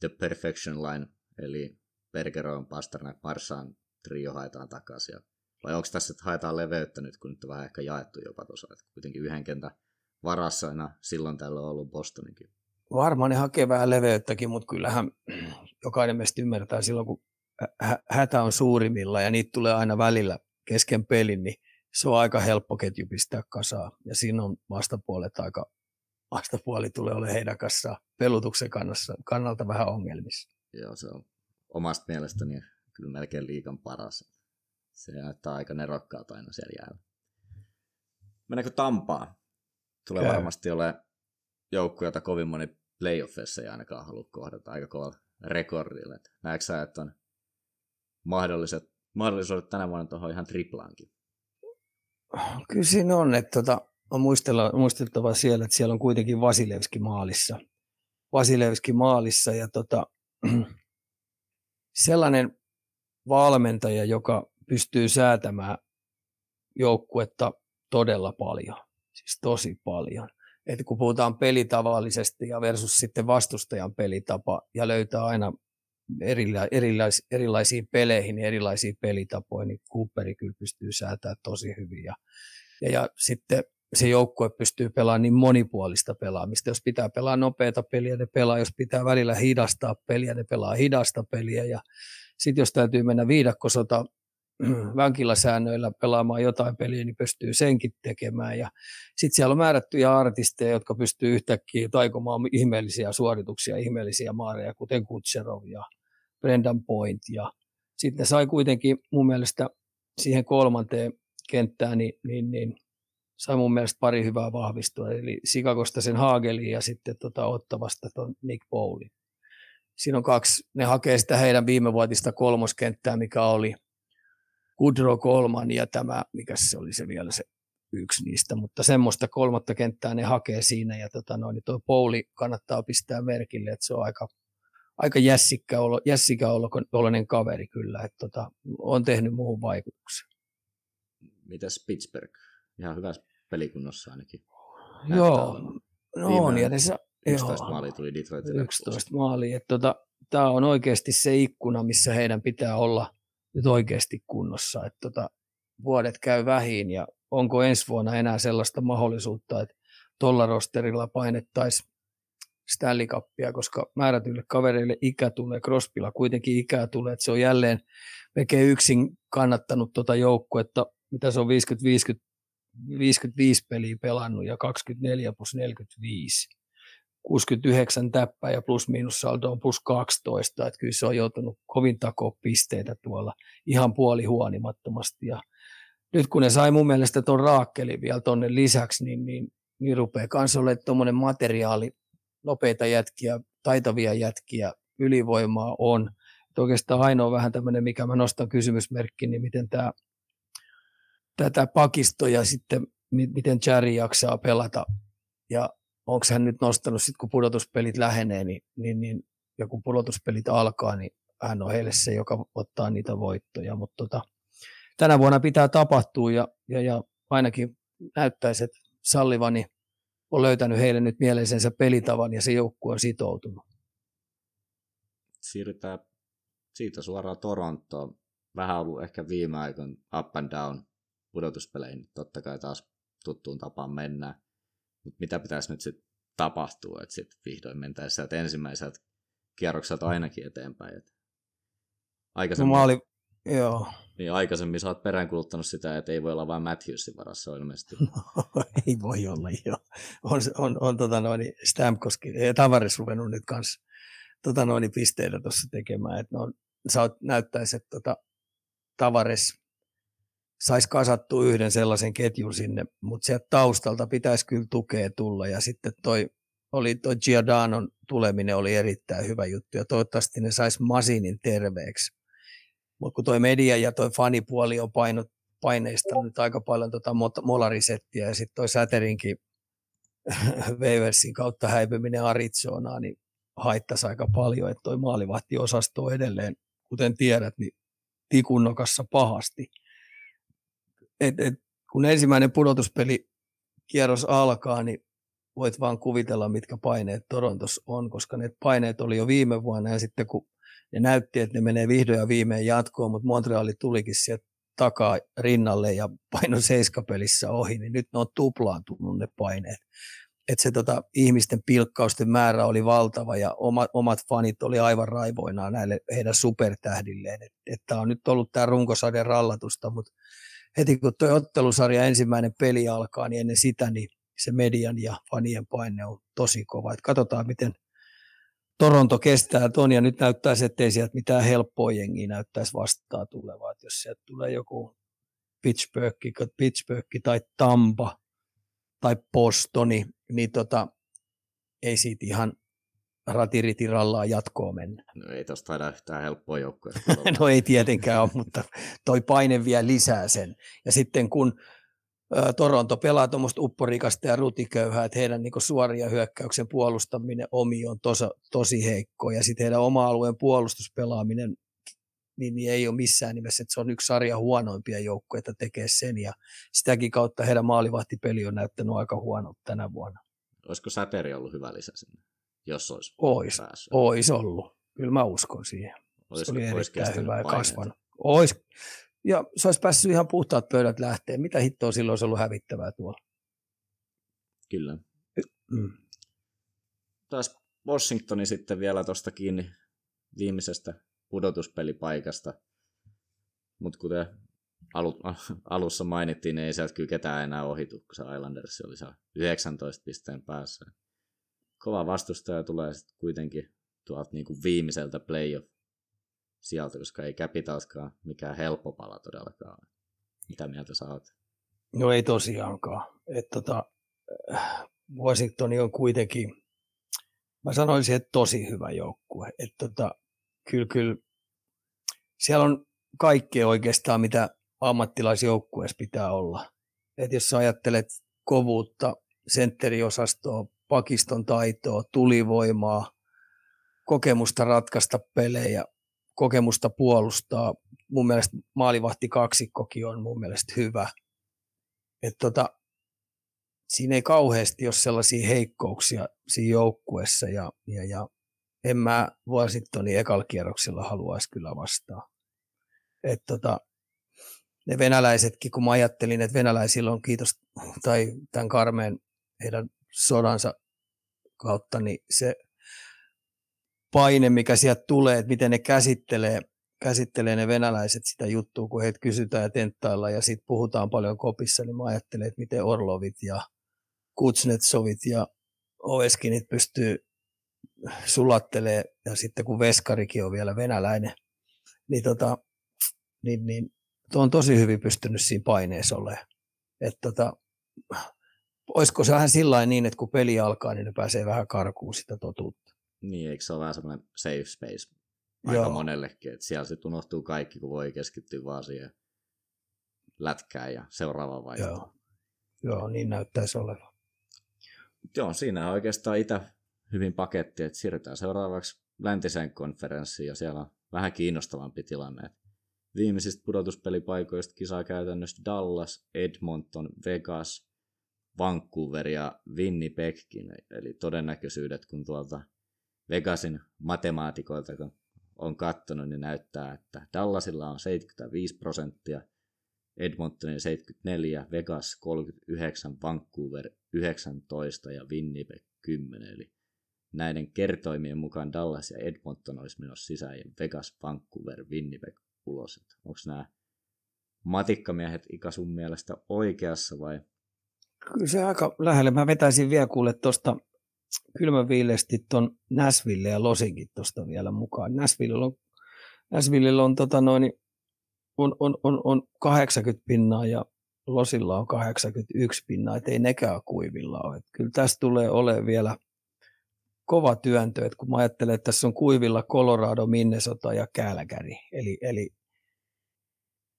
The Perfection Line, eli Bergeron, Pasternak, Marsaan trio haetaan takaisin. Vai onko tässä, että haetaan leveyttä nyt, kun nyt on vähän ehkä jaettu jopa tuossa, että kuitenkin yhden kentän varassa aina silloin tällä on ollut Bostoninkin. Varmaan ne hakee vähän leveyttäkin, mutta kyllähän jokainen meistä ymmärtää silloin, kun hätä on suurimmilla ja niitä tulee aina välillä kesken pelin, niin se on aika helppo ketju pistää kasaan. Ja siinä on vastapuolet aika, vastapuoli tulee olemaan heidän kanssaan pelutuksen kannassa, kannalta vähän ongelmissa. Joo, se on omasta mielestäni kyllä melkein liikan paras. Se näyttää aika nerokkaalta aina siellä jäällä. Mennäänkö Tampaa? Tulee Käy. varmasti ole joukku, jota kovin moni playoffissa ei ainakaan halua kohdata aika kovalla rekordilla. Näetkö sä, että on mahdolliset, mahdollisuudet tänä vuonna tuohon ihan triplaankin? Kyllä siinä on, että tota, on muisteltava siellä, että siellä on kuitenkin Vasilevski maalissa. Vasilevski maalissa ja tota, sellainen valmentaja, joka pystyy säätämään joukkuetta todella paljon, siis tosi paljon. Että kun puhutaan pelitavallisesti ja versus sitten vastustajan pelitapa ja löytää aina erila- erilais- erilaisiin peleihin erilaisia pelitapoja, niin Cooperi kyllä pystyy säätämään tosi hyvin. Ja, ja, ja sitten se joukkue pystyy pelaamaan niin monipuolista pelaamista. Jos pitää pelaa nopeata peliä, ne pelaa. Jos pitää välillä hidastaa peliä, ne pelaa hidasta peliä. Ja sitten jos täytyy mennä viidakkosota vankilasäännöillä pelaamaan jotain peliä, niin pystyy senkin tekemään. Ja sitten siellä on määrättyjä artisteja, jotka pystyy yhtäkkiä taikomaan ihmeellisiä suorituksia, ihmeellisiä maareja, kuten Kutserov ja Brendan Point. Ja sitten ne sai kuitenkin mun mielestä siihen kolmanteen kenttään, niin, niin, niin sai mun mielestä pari hyvää vahvistua, eli Sikakosta sen Haageliin ja sitten tota Ottavasta ton Nick Bowlin. Siinä on kaksi, ne hakee sitä heidän viimevuotista kolmoskenttää, mikä oli Kudro kolman ja tämä, mikä se oli se vielä se yksi niistä, mutta semmoista kolmatta kenttää ne hakee siinä ja tota noin, niin tuo Pouli kannattaa pistää merkille, että se on aika, aika jässikkä olo, jässikä oloinen kaveri kyllä, että tota, on tehnyt muuhun vaikutuksen. Mitäs Pittsburgh? Ihan hyvässä pelikunnossa ainakin. Joo, no on, ja ne sa- 11 joo, maalia tuli Detroitille. 11 maalia. Tota, Tämä on oikeasti se ikkuna, missä heidän pitää olla nyt oikeasti kunnossa. Että tota, vuodet käy vähin ja onko ensi vuonna enää sellaista mahdollisuutta, että tuolla rosterilla painettaisiin Stanley Cupia, koska määrätyille kavereille ikä tulee, Crosbylla kuitenkin ikää tulee, että se on jälleen melkein yksin kannattanut tuota joukkuetta, mitä se on 50-50 55 peliä pelannut ja 24 plus 45. 69 täppää ja plus miinus saldo on plus 12, että kyllä se on joutunut kovin takoa pisteitä tuolla ihan puoli huonimattomasti. Ja nyt kun ne sai mun mielestä tuon raakkeli vielä tuonne lisäksi, niin, niin, niin rupeaa kanssa olemaan tuommoinen materiaali, nopeita jätkiä, taitavia jätkiä, ylivoimaa on. Että oikeastaan ainoa vähän tämmöinen, mikä mä nostan kysymysmerkki, niin miten tämä tätä pakistoja sitten, miten Jerry jaksaa pelata ja onko hän nyt nostanut sitten kun pudotuspelit lähenee, niin, niin, niin, ja kun pudotuspelit alkaa, niin hän on heille se, joka ottaa niitä voittoja, mutta tota, tänä vuonna pitää tapahtua ja, ja, ja ainakin näyttäisi, että Sallivani on löytänyt heille nyt mieleisensä pelitavan ja se joukkue on sitoutunut. Siirrytään siitä suoraan Torontoon. Vähän ollut ehkä viime aikoina up and down pudotuspeleihin. Totta kai taas tuttuun tapaan mennään. Mutta mitä pitäisi nyt sitten tapahtua, että sitten vihdoin mentäisiin sieltä ensimmäiseltä kierrokselta ainakin eteenpäin. Et aikaisemmin, no, oli, joo. Niin aikaisemmin sä oot peräänkuluttanut sitä, että ei voi olla vain Matthewsin varassa ilmeisesti. No, ei voi olla, joo. On, on, on tota noin, Stamkoski, ja Tavares ruvennut nyt kanssa tota noin pisteitä tuossa tekemään. Että no, sä näyttäisi, että tota, Tavares saisi kasattua yhden sellaisen ketjun sinne, mutta sieltä taustalta pitäisi kyllä tukea tulla. Ja sitten toi, oli toi Giordanon tuleminen oli erittäin hyvä juttu ja toivottavasti ne saisi Masinin terveeksi. Mutta kun toi media ja toi fanipuoli on painot, paineista nyt aika paljon tota molarisettiä ja sitten toi Säterinkin Waversin kautta häipyminen Arizonaan, niin haittaisi aika paljon, että toi maalivahtiosasto on edelleen, kuten tiedät, niin tikunnokassa pahasti. Et, et, kun ensimmäinen pudotuspeli kierros alkaa, niin voit vaan kuvitella, mitkä paineet Torontos on, koska ne paineet oli jo viime vuonna ja sitten kun ne näytti, että ne menee vihdoin ja viimein jatkoon, mutta Montreali tulikin sieltä takaa rinnalle ja paino seiskapelissä ohi, niin nyt ne on tuplaantunut ne paineet. Että se tota, ihmisten pilkkausten määrä oli valtava ja oma, omat fanit oli aivan raivoinaan näille heidän supertähdilleen. Että et on nyt ollut tämä runkosarjan rallatusta, mutta heti kun tuo ottelusarja ensimmäinen peli alkaa, niin ennen sitä niin se median ja fanien paine on tosi kova. Et katsotaan, miten Toronto kestää ton ja nyt näyttää se, ettei sieltä mitään helppoa jengiä näyttäisi vastaan tulevaa. Et jos sieltä tulee joku Pittsburgh, Pittsburgh tai Tampa tai Postoni, niin tota, ei siitä ihan ratiritirallaan jatkoa mennä. No ei tosta taida yhtään helppoa joukkoa. no ei tietenkään ole, mutta toi paine vielä lisää sen. Ja sitten kun Toronto pelaa tuommoista upporikasta ja rutiköyhää, että heidän niin suoria hyökkäyksen puolustaminen omi on tosi, tosi heikko ja sitten heidän oma-alueen puolustuspelaaminen niin, niin ei ole missään nimessä, että se on yksi sarja huonoimpia joukkoja, että tekee sen ja sitäkin kautta heidän maalivahtipeli on näyttänyt aika huonolta tänä vuonna. Olisiko Säteri ollut hyvä lisä sinne, jos olisi Ois, päässyt? Ois ollut, kyllä mä uskon siihen. Olisiko, se oli erittäin hyvä ja kasvanut. Ois, ja se olisi päässyt ihan puhtaat pöydät lähteen. Mitä hittoa silloin olisi ollut hävittävää tuolla? Kyllä. Mm. Taas Washingtoni sitten vielä tuosta kiinni viimeisestä pudotuspelipaikasta. Mutta kuten alu, alussa mainittiin, niin ei sieltä kyllä ketään enää ohitu, kun se Islanders oli siellä 19 pisteen päässä. Kova vastustaja tulee sitten kuitenkin tuolta niinku viimeiseltä playoff sieltä, koska ei Capitalskaan mikään helppo pala todellakaan. Mitä mieltä sä oot? No ei tosiaankaan. Et tota, Washington on kuitenkin, mä sanoisin, että tosi hyvä joukkue. Et tota, kyllä, kyllä, siellä on kaikkea oikeastaan, mitä ammattilaisjoukkueessa pitää olla. Et jos sä ajattelet kovuutta, sentteriosastoa, pakiston taitoa, tulivoimaa, kokemusta ratkaista pelejä, kokemusta puolustaa. Mun mielestä maalivahti kaksikkokin on mun mielestä hyvä. Et tota, siinä ei kauheasti ole sellaisia heikkouksia siinä joukkuessa ja, ja, ja en mä Washingtonin ekalla kierroksella haluaisi kyllä vastaa. Et tota, ne venäläisetkin, kun mä ajattelin, että venäläisillä on kiitos, tai tämän Karmeen heidän sodansa kautta, niin se paine, mikä sieltä tulee, että miten ne käsittelee, käsittelee ne venäläiset sitä juttua, kun heitä kysytään ja tenttailla ja sitten puhutaan paljon kopissa, niin mä ajattelen, että miten Orlovit ja Kutsnetsovit ja Oveskinit pystyy sulattelee ja sitten kun Veskarikin on vielä venäläinen, niin, tota, niin, niin on tosi hyvin pystynyt siinä paineessa olemaan. Että tota, olisiko se vähän sillä niin, että kun peli alkaa, niin ne pääsee vähän karkuun sitä totuutta. Niin, eikö se ole vähän semmoinen safe space aika Joo. monellekin, että siellä sitten unohtuu kaikki, kun voi keskittyä vaan siihen lätkään ja seuraavaan vaihtoon. Joo. Joo, niin näyttäisi olevan. Joo, siinä on oikeastaan Itä hyvin paketti, että siirrytään seuraavaksi läntiseen konferenssiin ja siellä on vähän kiinnostavampi tilanne. Viimeisistä pudotuspelipaikoista kisaa käytännössä Dallas, Edmonton, Vegas, Vancouver ja Winnipegkin, eli todennäköisyydet, kun tuolta Vegasin matemaatikoilta, kun on katsonut, niin näyttää, että Dallasilla on 75 prosenttia, Edmontonin 74, Vegas 39, Vancouver 19 ja Winnipeg 10. Eli näiden kertoimien mukaan Dallas ja Edmonton olisi menossa sisään ja Vegas, Vancouver, Winnipeg ulos. Onko nämä matikkamiehet Ika sun mielestä oikeassa vai? Kyllä se aika lähelle. Mä vetäisin vielä kuule tuosta kylmäviileesti tuon Näsville ja Losinkin tuosta vielä mukaan. Näsville on, Näsville on, tota noin, on, on, on, on 80 pinnaa ja Losilla on 81 pinnaa, että ei nekään kuivilla ole. Että kyllä tästä tulee olemaan vielä kova työntö, että kun mä ajattelen, että tässä on kuivilla Colorado, Minnesota ja Calgary, eli, eli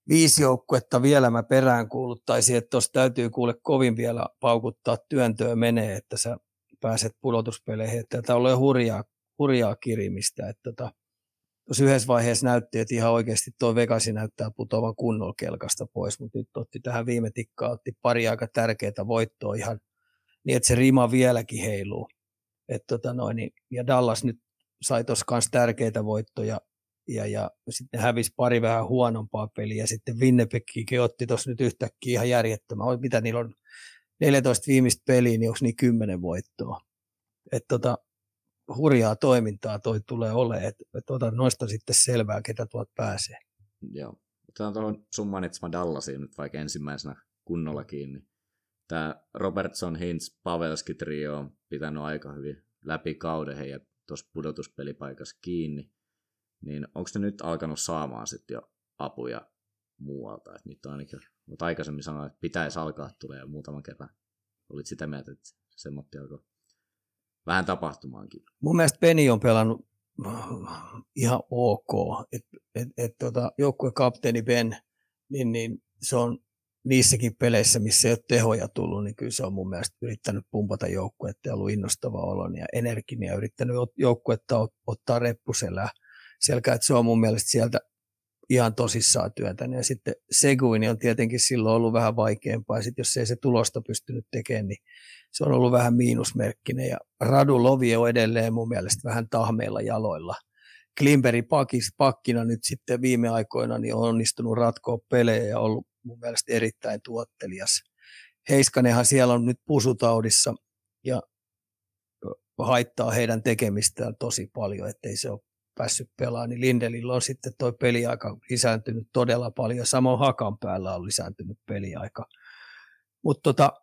viisi joukkuetta vielä mä perään kuuluttaisin, että tuossa täytyy kuule kovin vielä paukuttaa työntöä menee, että sä pääset pudotuspeleihin. Että tämä on hurjaa, hurjaa kirimistä. Että tota, tuossa yhdessä vaiheessa näytti, että ihan oikeasti tuo Vegasi näyttää putoavan kunnolla kelkasta pois, mutta nyt otti tähän viime tikkaan, otti pari aika tärkeää voittoa ihan niin, että se rima vieläkin heiluu. Et tota noin, ja Dallas nyt sai tuossa myös tärkeitä voittoja ja, ja sitten hävisi pari vähän huonompaa peliä. Sitten Winnipegkin otti tuossa nyt yhtäkkiä ihan järjettömän. Mitä niillä on 14 viimeistä peliä, niin onko niin 10 voittoa. Että tota, hurjaa toimintaa toi tulee olemaan, että et noista sitten selvää, ketä tuot pääsee. Joo. Otetaan tuohon sun mainitsema Dallasiin nyt vaikka ensimmäisenä kunnolla kiinni. Tämä Robertson, Hintz, Pavelski trio on pitänyt aika hyvin läpi kauden heidän tuossa pudotuspelipaikassa kiinni. Niin onko ne nyt alkanut saamaan sitten jo apuja muualta? Et niitä on ainakin, mutta aikaisemmin sanoin, että pitäisi alkaa tulee muutaman kerran. Olit sitä mieltä, että se alkoi vähän tapahtumaankin. Mun mielestä Peni on pelannut ihan ok. Et, et, et, tota, kapteeni Ben, niin, niin se on niissäkin peleissä, missä ei ole tehoja tullut, niin kyllä se on mun mielestä yrittänyt pumpata joukkuetta ja ollut innostava olon ja energinen ja yrittänyt joukkuetta ottaa reppuselää selkä, että se on mun mielestä sieltä ihan tosissaan työtä. Ja sitten Seguin on tietenkin silloin ollut vähän vaikeampaa. Sitten jos ei se tulosta pystynyt tekemään, niin se on ollut vähän miinusmerkkinen. Ja Radu Lovi on edelleen mun mielestä vähän tahmeilla jaloilla. Klimperi pakis, pakkina nyt sitten viime aikoina niin on onnistunut ratkoa pelejä ja ollut mun mielestä erittäin tuottelias. Heiskanenhan siellä on nyt pusutaudissa ja haittaa heidän tekemistään tosi paljon, ettei se ole päässyt pelaamaan, niin Lindelillä on sitten tuo peliaika lisääntynyt todella paljon. Samoin Hakan päällä on lisääntynyt peliaika. Mutta tota,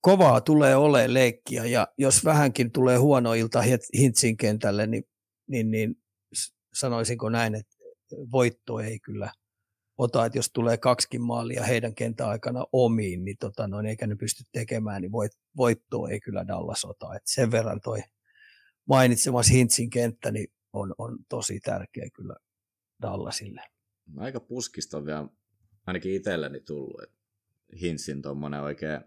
kovaa tulee olemaan leikkiä ja jos vähänkin tulee huono ilta Hintsin kentälle, niin, niin, niin sanoisinko näin, että voitto ei kyllä ota, että jos tulee kaksikin maalia heidän kentän aikana omiin, niin tota, noin, eikä ne pysty tekemään, niin voit, voittoa ei kyllä Dallas ota. Et sen verran toi mainitsemas Hintsin kenttä, niin on, on tosi tärkeä kyllä Dallasille. Aika puskista on vielä ainakin itselleni tullut, että Hinsin tuommoinen oikein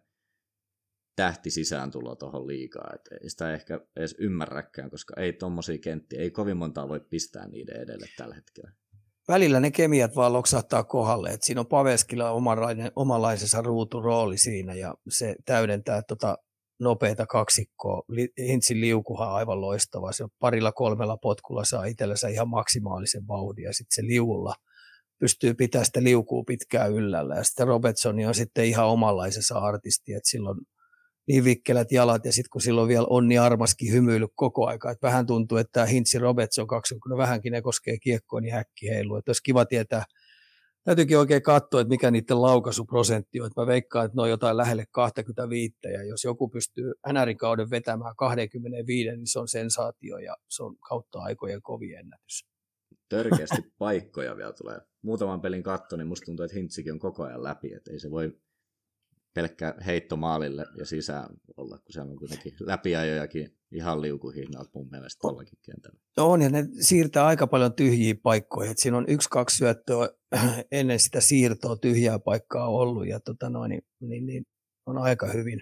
tähti tulo tuohon liikaa. että ei sitä ehkä edes ymmärräkään, koska ei tuommoisia kenttiä, ei kovin montaa voi pistää niiden edelle tällä hetkellä. Välillä ne kemiat vaan loksahtaa kohdalle. että siinä on Paveskilla omanlaisensa ruuturooli siinä ja se täydentää tota nopeita kaksikkoa. Hintsin liukuhan aivan loistava. Se parilla kolmella potkulla saa itsellensä ihan maksimaalisen vauhdin ja sitten se liulla pystyy pitämään sitä liukua pitkään yllällä. Ja sitten Robertsoni on sitten ihan omanlaisensa artisti, että silloin niin vikkelät jalat ja sitten kun silloin vielä Onni Armaskin hymyily koko aika, että vähän tuntuu, että tämä Hintsi Robertson kaksi, kun ne vähänkin ne koskee kiekkoa, niin häkki heiluu. Että olisi kiva tietää, täytyykin oikein katsoa, että mikä niiden laukaisuprosentti on. Että mä veikkaan, että ne on jotain lähelle 25, ja jos joku pystyy NRin kauden vetämään 25, niin se on sensaatio, ja se on kautta aikojen kovin ennätys. Törkeästi paikkoja vielä tulee. Muutaman pelin katto, niin musta tuntuu, että Hintsikin on koko ajan läpi, että ei se voi pelkkä heitto maalille ja sisään olla, kun siellä on kuitenkin läpiajojakin ihan liukuhinnalta mun mielestä tuollakin kentällä. No on, ja ne siirtää aika paljon tyhjiä paikkoja. Et siinä on yksi, kaksi syöttöä ennen sitä siirtoa tyhjää paikkaa ollut, ja tota noin, niin, niin, niin, on aika hyvin,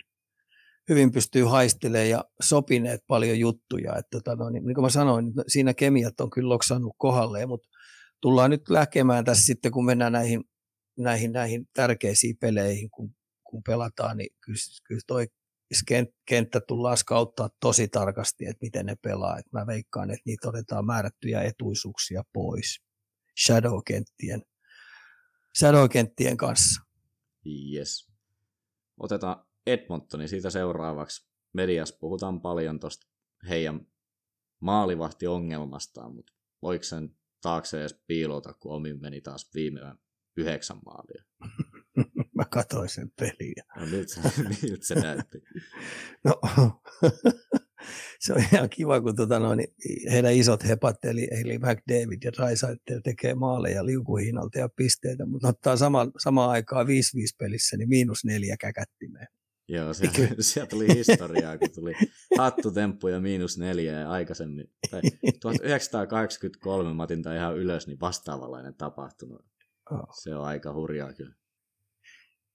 hyvin pystyy haistelemaan ja sopineet paljon juttuja. Et tota noin, niin, niin kuin mä sanoin, niin siinä kemiat on kyllä loksannut kohdalleen, mutta tullaan nyt läkemään tässä sitten, kun mennään näihin, näihin, näihin tärkeisiin peleihin, kun kun pelataan, niin kyllä, kyllä toi kenttä tullaan skauttaa tosi tarkasti, että miten ne pelaa. Et mä veikkaan, että niitä otetaan määrättyjä etuisuuksia pois shadow-kenttien, shadow-kenttien kanssa. Yes. Otetaan Edmontoni siitä seuraavaksi. Mediassa puhutaan paljon tuosta heidän maalivahtiongelmastaan, mutta voiko sen taakse edes piilota, kun omin meni taas viime yhdeksän maalia? Mä katsoin sen peliä. No nyt se, nyt se näytti. No, se on ihan kiva, kun tota noin, heidän isot hepat, eli, eli McDavid ja Drysaitel tekee maaleja liukuhiinalta ja pisteitä, mutta ottaa sama, samaan aikaan 5-5 pelissä, niin miinus neljä käkättimeen. Joo, sieltä, sieltä tuli historiaa, kun tuli hattutemppu ja miinus neljä ja aikaisemmin. Tai 1983 mä otin ihan ylös, niin vastaavanlainen tapahtunut. Oh. Se on aika hurjaa kyllä.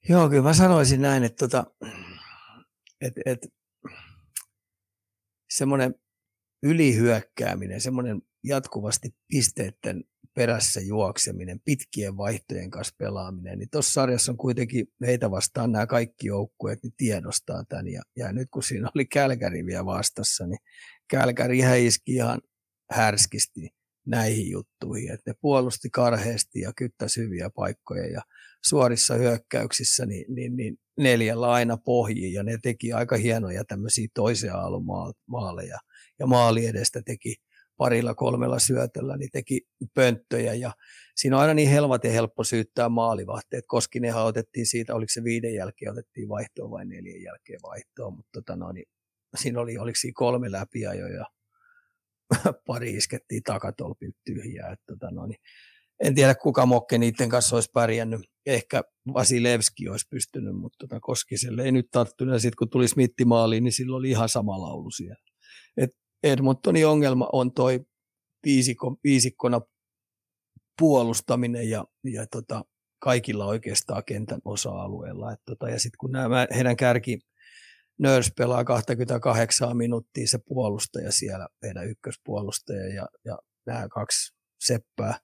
Joo, kyllä mä sanoisin näin, että tota, et, et, semmoinen ylihyökkääminen, semmoinen jatkuvasti pisteiden perässä juokseminen, pitkien vaihtojen kanssa pelaaminen, niin tuossa sarjassa on kuitenkin heitä vastaan nämä kaikki joukkueet, niin tiedostaa tämän. Ja, ja nyt kun siinä oli Kälkäri vielä vastassa, niin Kälkäri iski ihan härskisti näihin juttuihin, että ne puolusti karheasti ja kyttäisi hyviä paikkoja. Ja suorissa hyökkäyksissä niin, niin, niin neljällä aina pohjiin ja ne teki aika hienoja tämmöisiä aallon maaleja. Ja maali edestä teki parilla kolmella syötöllä, niin teki pönttöjä. Ja siinä on aina niin helvat ja helppo syyttää maalivahteet. Koskinenhan otettiin siitä, oliko se viiden jälkeen otettiin vaihtoon vai neljän jälkeen vaihtoon, mutta tota no, niin siinä oli, oliko siinä kolme läpiajoja pari iskettiin takatolpilta tyhjää. Että tota no, niin en tiedä kuka Mokke niiden kanssa olisi pärjännyt. Ehkä Vasilevski olisi pystynyt, mutta tota Koskiselle ei nyt tarttunut. Sitten kun tuli Smitti maaliin, niin silloin oli ihan sama laulu siellä. Et Edmontonin ongelma on toi viisikko, viisikkona puolustaminen ja, ja tota, kaikilla oikeastaan kentän osa-alueella. Et tota, ja sitten kun nämä, heidän kärki Nörs pelaa 28 minuuttia se puolustaja siellä, heidän ykköspuolustaja ja, ja nämä kaksi seppää,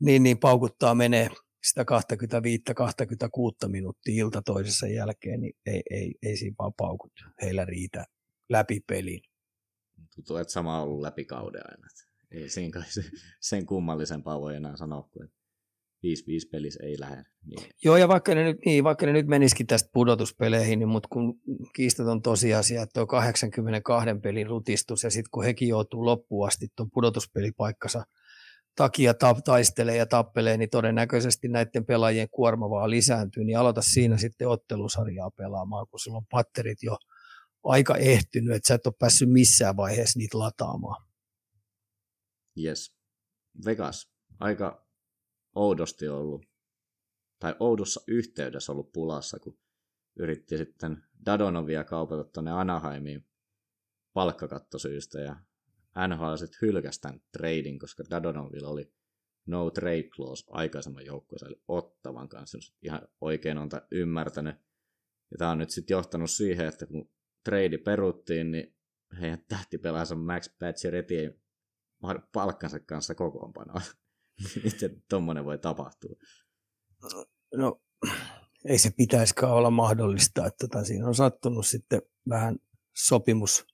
niin, niin paukuttaa menee sitä 25-26 minuuttia ilta toisessa jälkeen, niin ei, ei, ei siinä vaan paukut heillä riitä läpi pelin tuntuu, että sama on ollut läpi kauden aina. Ei siinä kai se, sen kummallisempaa voi enää sanoa, kuin 5-5 pelissä ei lähde. Niin. Joo, ja vaikka ne, nyt, niin, vaikka ne nyt menisikin tästä pudotuspeleihin, niin, mutta kun kiistaton tosiasia, että tuo 82 pelin rutistus, ja sitten kun hekin joutuu loppuun asti tuon pudotuspelipaikkansa takia ta- taistelee ja tappelee, niin todennäköisesti näiden pelaajien kuorma vaan lisääntyy, niin aloita siinä sitten ottelusarjaa pelaamaan, kun sulla on patterit jo – aika ehtynyt, että sä et ole päässyt missään vaiheessa niitä lataamaan. Yes. Vegas, aika oudosti ollut, tai oudossa yhteydessä ollut pulassa, kun yritti sitten Dadonovia kaupata tuonne Anaheimiin palkkakattosyistä ja NHL sitten hylkäsi tämän trading, koska Dadonovilla oli no trade clause aikaisemman joukkueensa, eli Ottavan kanssa, jos ihan oikein on ymmärtänyt. Ja tämä on nyt sitten johtanut siihen, että kun trade peruttiin, niin heidän tähtipelaajansa Max Pacioretty ei palkkansa kanssa kokoonpanoa. Miten tuommoinen voi tapahtua? No, ei se pitäisikään olla mahdollista, että tota, siinä on sattunut sitten vähän sopimus,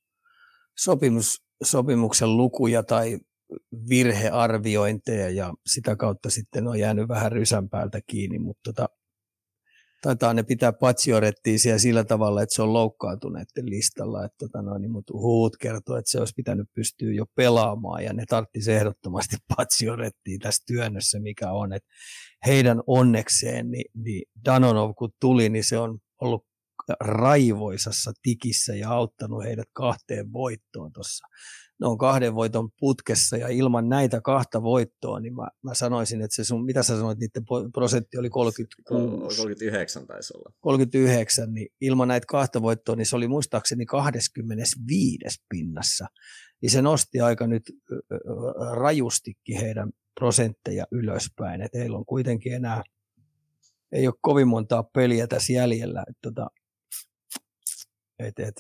sopimus, sopimuksen lukuja tai virhearviointeja ja sitä kautta sitten on jäänyt vähän rysän päältä kiinni, mutta tota, taitaa ne pitää patsiorettiin siellä sillä tavalla, että se on loukkaantuneiden listalla, että tota noin, niin, mutta huut kertoo, että se olisi pitänyt pystyä jo pelaamaan ja ne tarvitsisi ehdottomasti patsiorettiin tässä työnnössä, mikä on, että heidän onnekseen, niin, niin Danonov kun tuli, niin se on ollut raivoisassa tikissä ja auttanut heidät kahteen voittoon tuossa ne on kahden voiton putkessa ja ilman näitä kahta voittoa, niin mä, mä sanoisin, että se sun, mitä sä sanoit, niiden prosentti oli 36. 39 taisi olla. 39, niin ilman näitä kahta voittoa, niin se oli muistaakseni 25 pinnassa. Niin se nosti aika nyt rajustikin heidän prosentteja ylöspäin, että heillä on kuitenkin enää, ei ole kovin montaa peliä tässä jäljellä, että tota, et, et,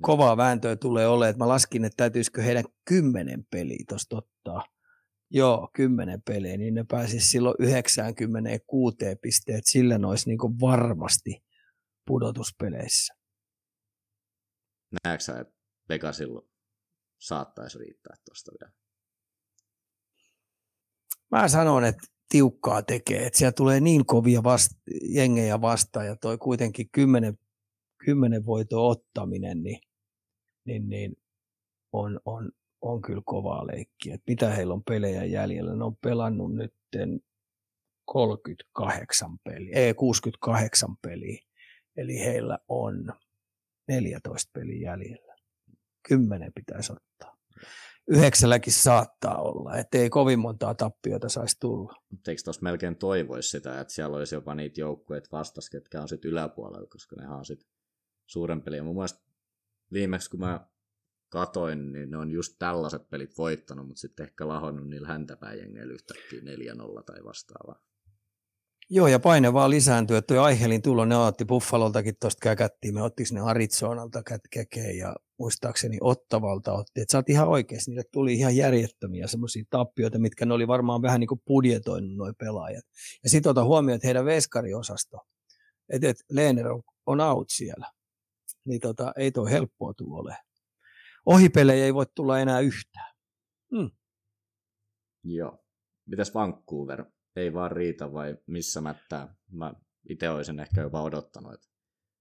kovaa vääntöä tulee olemaan, että mä laskin, että täytyisikö heidän kymmenen peliä tuosta ottaa. Joo, kymmenen peliä, niin ne pääsisi silloin 96 pisteet, sillä ne olisi niin varmasti pudotuspeleissä. Näetkö sä, että Vegasilla saattaisi riittää tuosta vielä? Mä sanon, että tiukkaa tekee, että siellä tulee niin kovia vasta, jengejä vastaan ja toi kuitenkin kymmenen, kymmenen voito ottaminen, niin niin, niin on, on, on kyllä kovaa leikkiä. Et mitä heillä on pelejä jäljellä? Ne on pelannut nyt 38 peliä, ei 68 peliä. Eli heillä on 14 peliä jäljellä. Kymmenen pitäisi ottaa. Yhdeksälläkin saattaa olla, että ei kovin montaa tappiota saisi tulla. Eikö tuossa melkein toivoisi sitä, että siellä olisi jopa niitä joukkueita vastas, ketkä on sitten yläpuolella, koska ne on sitten suuren peliä. Mun mielestä viimeksi kun mä katoin, niin ne on just tällaiset pelit voittanut, mutta sitten ehkä lahonnut niillä häntäpäijängeillä yhtäkkiä 4-0 tai vastaavaa. Joo, ja paine vaan lisääntyy, että tuo tulo, ne otti Buffaloltakin tuosta käkättiin, me ottiko ne Arizonalta kätkekeen ja muistaakseni Ottavalta otti, että sä oot ihan oikeasti, niille tuli ihan järjettömiä semmoisia tappioita, mitkä ne oli varmaan vähän niin kuin budjetoinut noin pelaajat. Ja sitten ota huomioon, että heidän veskariosasto, että et Leener on, on out siellä, niin tota, ei toi helppoa tuo ole. Ohipelejä ei voi tulla enää yhtään. Hmm. Joo. Mitäs Vancouver? Ei vaan riitä vai missä mättää? Mä itse olisin ehkä jopa odottanut, että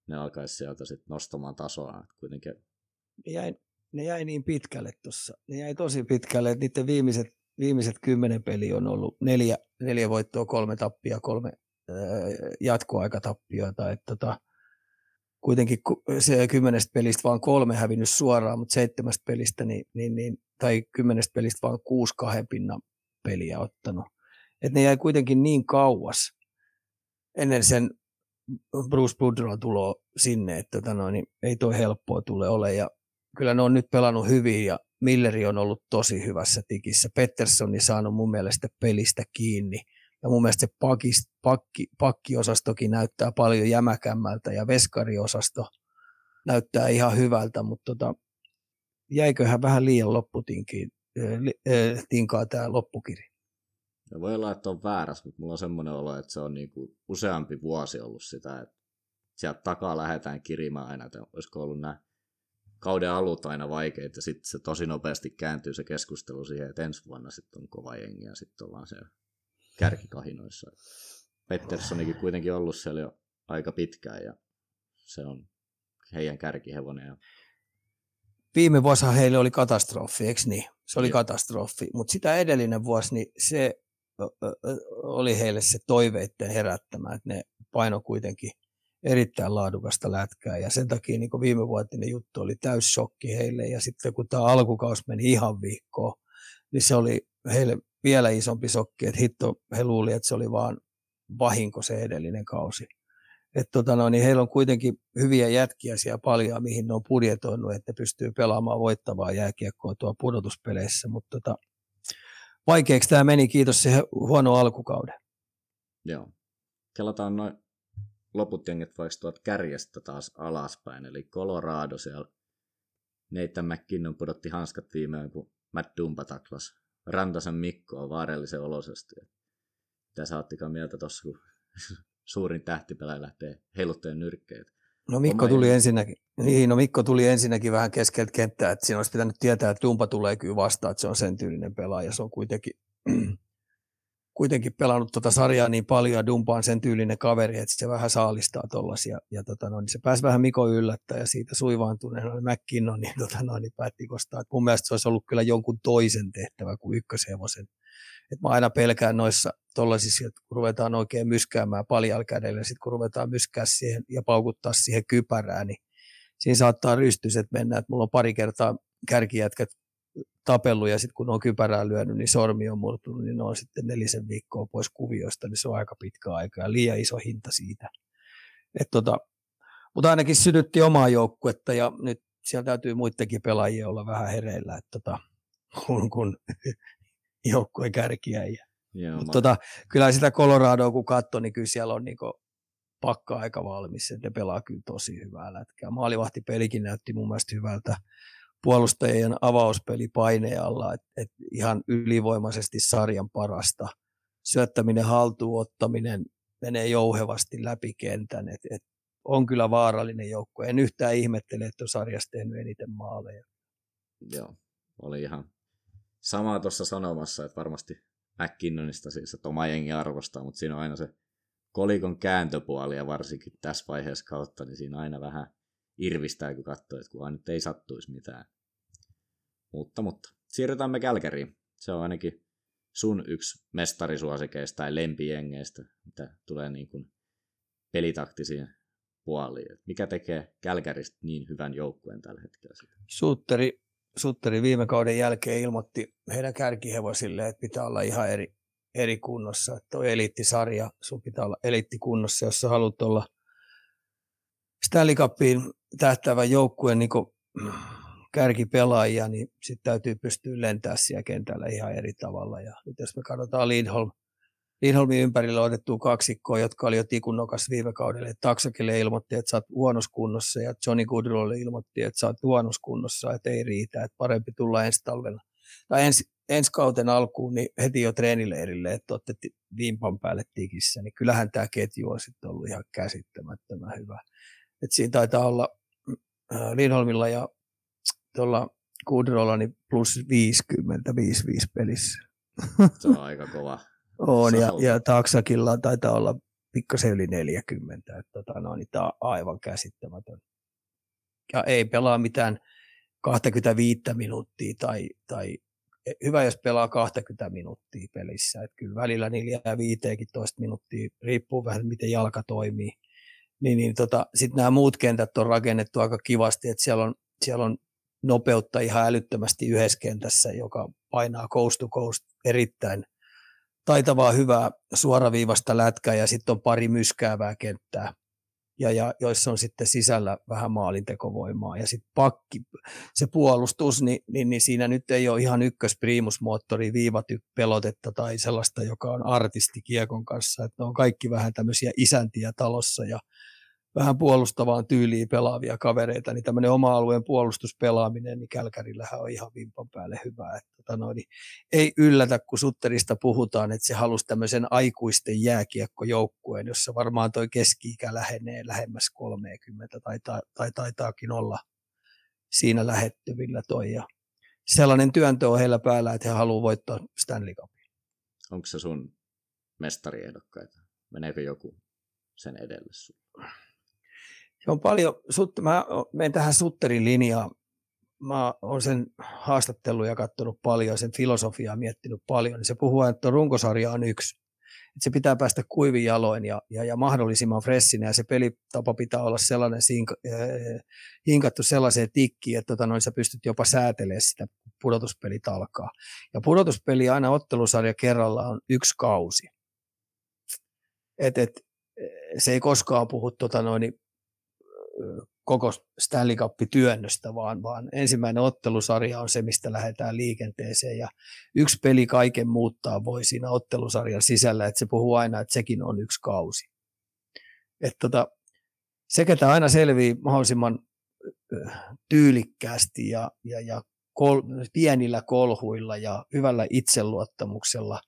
ne alkaisi sieltä sitten nostamaan tasoa. Kuitenkin... Ne jäi, ne jäi niin pitkälle tuossa. Ne jäi tosi pitkälle, että niiden viimeiset, viimeiset kymmenen peli on ollut neljä, neljä voittoa, kolme tappia, kolme äh, jatkoaikatappioita. Että tota, kuitenkin se kymmenestä pelistä vaan kolme hävinnyt suoraan, mutta seitsemästä pelistä niin, niin, niin, tai kymmenestä pelistä vaan kuusi kahden pinnan peliä ottanut. Et ne jäi kuitenkin niin kauas ennen sen Bruce Boudreau tuloa sinne, että tota noin, niin ei toi helppoa tule ole. Ja kyllä ne on nyt pelannut hyvin ja Milleri on ollut tosi hyvässä tikissä. Petterssoni saanut mun mielestä pelistä kiinni – ja mun mielestä se pakist, pakki, pakkiosastokin näyttää paljon jämäkämmältä ja veskariosasto näyttää ihan hyvältä, mutta tota, jäiköhän vähän liian lopputinkiin tinkaa tämä loppukiri. Ja voi olla, että on väärässä, mutta mulla on semmoinen olo, että se on niinku useampi vuosi ollut sitä, että sieltä takaa lähdetään kirimään aina, että olisiko ollut nämä kauden alut aina vaikeita, ja sitten se tosi nopeasti kääntyy se keskustelu siihen, että ensi vuonna sitten on kova jengi, ja sitten ollaan siellä kärkikahinoissa. Petterssonikin kuitenkin ollut siellä jo aika pitkään ja se on heidän kärkihevonen. Ja... Viime vuosi heille oli katastrofi, eikö niin? Se oli Joo. katastrofi, mutta sitä edellinen vuosi, niin se oli heille se toiveiden herättämä, että ne paino kuitenkin erittäin laadukasta lätkää ja sen takia niin viime vuotinen juttu oli täyssokki heille ja sitten kun tämä alkukaus meni ihan viikkoon, niin se oli heille vielä isompi sokki, että hitto, he luuli, että se oli vaan vahinko se edellinen kausi. Et tota no, niin heillä on kuitenkin hyviä jätkiä siellä paljon, mihin ne on budjetoinut, että ne pystyy pelaamaan voittavaa jääkiekkoa tuo pudotuspeleissä, mutta tota, vaikeaksi tämä meni, kiitos se huono alkukauden. Joo. Kelataan noin loput jengit vaikka kärjestä taas alaspäin, eli Colorado siellä Nathan McKinnon pudotti hanskat viimein, kun Matt Dumba taklas Rantasen Mikko on vaarallisen olosesti. Mitä sä oottikaan mieltä tuossa, kun suurin tähtipelä lähtee heilutteen nyrkkeet? No Mikko tuli ensinnäkin, niin, no Mikko tuli ensinnäkin vähän keskeltä kenttää, että siinä olisi pitänyt tietää, että Tumpa tulee kyllä vastaan, että se on sen tyylinen pelaaja. Se on kuitenkin, kuitenkin pelannut tuota sarjaa niin paljon ja Dumpa on sen tyylinen kaveri, että se vähän saalistaa tollasia. Ja tota no, niin se pääsi vähän Mikko yllättää ja siitä suivaantuneena McKinnon niin, tota no, niin päätti kostaa. Että mun mielestä se olisi ollut kyllä jonkun toisen tehtävä kuin ykköshevosen. Et mä aina pelkään noissa tollasissa, että kun ruvetaan oikein myskäämään paljalkädellä, sitten kun ruvetaan myskää siihen ja paukuttaa siihen kypärään, niin siinä saattaa rystyset mennä. Et mulla on pari kertaa kärkijätkät tapellut ja sitten kun on kypärää lyönyt, niin sormi on murtunut, niin ne on sitten nelisen viikkoa pois kuvioista, niin se on aika pitkä aika ja liian iso hinta siitä. Et tota, mutta ainakin sytytti omaa joukkuetta ja nyt siellä täytyy muidenkin pelaajia olla vähän hereillä, että tota, kun, kun joukkueen kärkiä. Ja, Joo, mutta tota, kyllä sitä Coloradoa kun katsoo, niin kyllä siellä on niinku pakka aika valmis, että ne pelaa kyllä tosi hyvää lätkää. Maalivahtipelikin näytti mun mielestä hyvältä puolustajien avauspeli painealla, että et ihan ylivoimaisesti sarjan parasta. Syöttäminen, haltuunottaminen menee jouhevasti läpi kentän, et, et on kyllä vaarallinen joukko. En yhtään ihmettele, että on sarjassa tehnyt eniten maaleja. Joo, oli ihan samaa tuossa sanomassa, että varmasti McKinnonista siis, että oma jengi arvostaa, mutta siinä on aina se kolikon kääntöpuoli ja varsinkin tässä vaiheessa kautta, niin siinä aina vähän irvistää, kun katsoo, että kukaan nyt ei sattuisi mitään. Mutta, mutta siirrytään me Kälkäriin. Se on ainakin sun yksi mestarisuosikeista tai lempijengeistä, mitä tulee niin kuin pelitaktisiin puoliin. Mikä tekee Kälkäristä niin hyvän joukkueen tällä hetkellä? Sutteri, Sutteri viime kauden jälkeen ilmoitti heidän kärkihevosille, että pitää olla ihan eri, eri kunnossa. Tuo eliittisarja, sun pitää olla eliittikunnossa, jos sä haluat olla Stanley Cupiin tähtävän joukkueen niin kärkipelaajia, niin sitten täytyy pystyä lentämään siellä kentällä ihan eri tavalla. Ja nyt jos me katsotaan Lindholm, Lindholmin ympärillä otettu kaksikkoa, jotka oli jo tikunnokas viime kaudella. Taksakille ilmoitti, että sä oot huonossa kunnossa ja Johnny Goodrolle ilmoitti, että sä oot huonossa kunnossa, että ei riitä, että parempi tulla ensi talvella. Tai ensi, ensi kauten alkuun niin heti jo treenileirille, että olette vimpan päälle tikissä, niin kyllähän tämä ketju on sitten ollut ihan käsittämättömän hyvä. Et siinä taitaa olla äh, Lindholmilla ja tuolla Goodrolla niin plus 50, 5-5 pelissä. Se on aika kova on, ja, ja Taksakilla taitaa olla pikkasen yli 40, että tota, no, niin tämä on aivan käsittämätön. Ja ei pelaa mitään 25 minuuttia tai, tai hyvä, jos pelaa 20 minuuttia pelissä. Että kyllä välillä niillä jää 15 minuuttia, riippuu vähän miten jalka toimii. Niin, niin tota, sitten nämä muut kentät on rakennettu aika kivasti, että siellä on, siellä on nopeutta ihan älyttömästi yhdessä kentässä, joka painaa coast to coast erittäin taitavaa, hyvää suoraviivasta lätkää ja sitten on pari myskäävää kenttää, ja, ja joissa on sitten sisällä vähän maalintekovoimaa. Ja sitten pakki, se puolustus, niin, niin, niin, siinä nyt ei ole ihan ykköspriimusmoottori pelotetta tai sellaista, joka on artisti kiekon kanssa. Että on kaikki vähän tämmöisiä isäntiä talossa ja vähän puolustavaan tyyliin pelaavia kavereita, niin tämmöinen oma-alueen puolustuspelaaminen, niin Kälkärillähän on ihan vimpan päälle hyvä. Että, noin, niin ei yllätä, kun Sutterista puhutaan, että se halusi tämmöisen aikuisten jääkiekkojoukkueen, jossa varmaan toi keski-ikä lähenee lähemmäs 30 tai, tai, tai taitaakin olla siinä lähettyvillä toi. Ja sellainen työntö on heillä päällä, että he haluavat voittaa Stanley Cupin. Onko se sun mestariehdokkaita? Meneekö joku sen edelle? On paljon, sut, mä menen tähän Sutterin linjaan. Mä olen sen haastattelun ja katsonut paljon, sen filosofiaa miettinyt paljon. Niin se puhuu, että runkosarja on yksi. Että se pitää päästä kuivin jaloin ja, ja, ja mahdollisimman freshinä ja se pelitapa pitää olla sellainen äh, hinkattu sellaiseen tikkiin, että tota, noin sä pystyt jopa säätelemään sitä pudotuspelit alkaa. Ja pudotuspeli aina ottelusarja kerralla on yksi kausi. Et, et, se ei koskaan puhu tota noin, koko Stanley Cup-työnnöstä, vaan, vaan ensimmäinen ottelusarja on se, mistä lähdetään liikenteeseen ja yksi peli kaiken muuttaa voi siinä ottelusarjan sisällä, että se puhuu aina, että sekin on yksi kausi. Että tota, se, ketä aina selvii mahdollisimman tyylikkäästi ja, ja, ja kol, pienillä kolhuilla ja hyvällä itseluottamuksella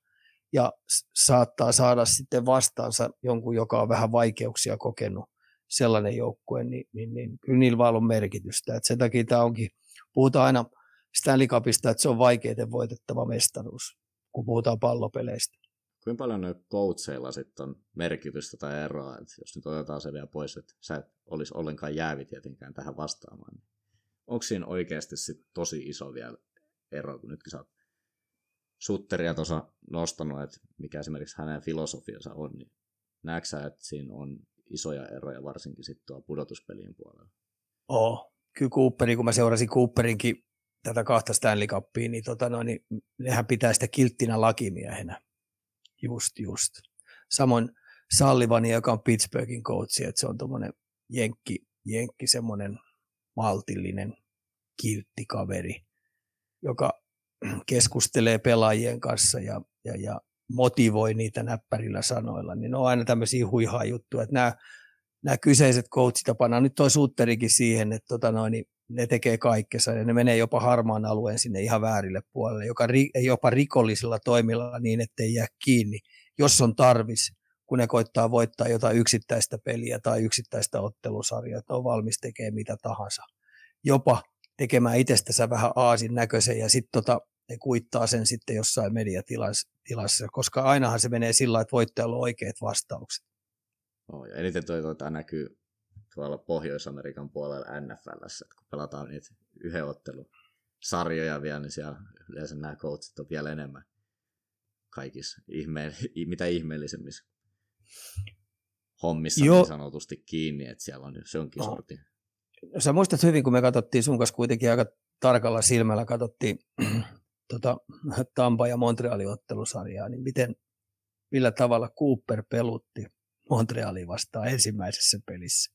ja saattaa saada sitten vastaansa jonkun, joka on vähän vaikeuksia kokenut, sellainen joukkue, niin, niin, niin kyllä niillä vaan on merkitystä. Et sen takia tämä onkin, puhutaan aina Stanley Cupista, että se on vaikeiten voitettava mestaruus, kun puhutaan pallopeleistä. Kuinka paljon noilla coacheilla sitten on merkitystä tai eroa, että jos nyt otetaan se vielä pois, että sä et olisi ollenkaan jäävi tietenkään tähän vastaamaan, niin onko siinä oikeasti sit tosi iso vielä ero, kun nytkin sä oot Sutteria tuossa nostanut, että mikä esimerkiksi hänen filosofiansa on, niin näetkö sä, että siinä on isoja eroja varsinkin sitten tuolla pudotuspelien puolella. Oo, kyllä Cooperi, kun mä seurasin Cooperinkin tätä kahta Stanley Cupia, niin, tota noin, niin nehän pitää sitä kilttinä lakimiehenä. Just, just. Samoin Sallivani, joka on Pittsburghin coachi, että se on tuommoinen jenkki, jenkki semmoinen maltillinen, kiltti kaveri, joka keskustelee pelaajien kanssa ja, ja, ja motivoi niitä näppärillä sanoilla, niin ne on aina tämmöisiä huihaa juttuja, että nämä, nämä kyseiset coachit ja nyt toi suutterikin siihen, että tota noin, niin ne tekee kaikkensa ja ne menee jopa harmaan alueen sinne ihan väärille puolelle, joka ri, jopa rikollisilla toimilla niin, ettei jää kiinni, jos on tarvis, kun ne koittaa voittaa jotain yksittäistä peliä tai yksittäistä ottelusarjaa, että on valmis tekemään mitä tahansa. Jopa tekemään itsestänsä vähän aasin näköisen ja sitten tota, ne kuittaa sen sitten jossain mediatilassa, koska ainahan se menee sillä että voittajalla on oikeat vastaukset. Oh, ja eniten toi, toi näkyy tuolla Pohjois-Amerikan puolella NFLssä, että kun pelataan niitä yhden ottelun sarjoja vielä, niin siellä yleensä nämä coachit on vielä enemmän kaikissa ihme- mitä ihmeellisemmissä hommissa Joo. niin sanotusti kiinni, että siellä on se onkin No. sorti. No, sä muistat hyvin, kun me katsottiin sun kanssa kuitenkin aika tarkalla silmällä, katsottiin tota, Tampa ja Montrealin ottelusarjaa, niin miten, millä tavalla Cooper pelutti Montrealin vastaan ensimmäisessä pelissä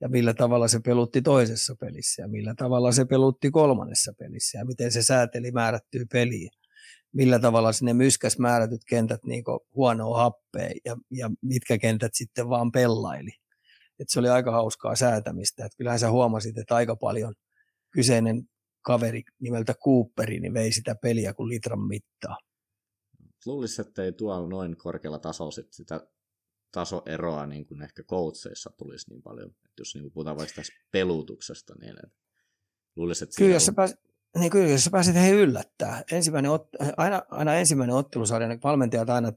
ja millä tavalla se pelutti toisessa pelissä ja millä tavalla se pelutti kolmannessa pelissä ja miten se sääteli määrättyä peliä. Millä tavalla sinne myskäs määrätyt kentät niin huonoa happea ja, ja mitkä kentät sitten vaan pellaili. Et se oli aika hauskaa säätämistä. Et kyllähän sä huomasit, että aika paljon kyseinen kaveri nimeltä Cooperi niin vei sitä peliä kuin litran mittaa. Luulisi, että ei tuolla noin korkealla tasolla sit sitä tasoeroa niin kuin ehkä coacheissa tulisi niin paljon. Että jos niin puhutaan vaikka tästä pelutuksesta, niin luulisi, että Kyllä, siinä jos sä, niin kyllä, jos sä pääset hei yllättää. Ensimmäinen ot, aina, aina ensimmäinen ottelusarja, ne valmentajat aina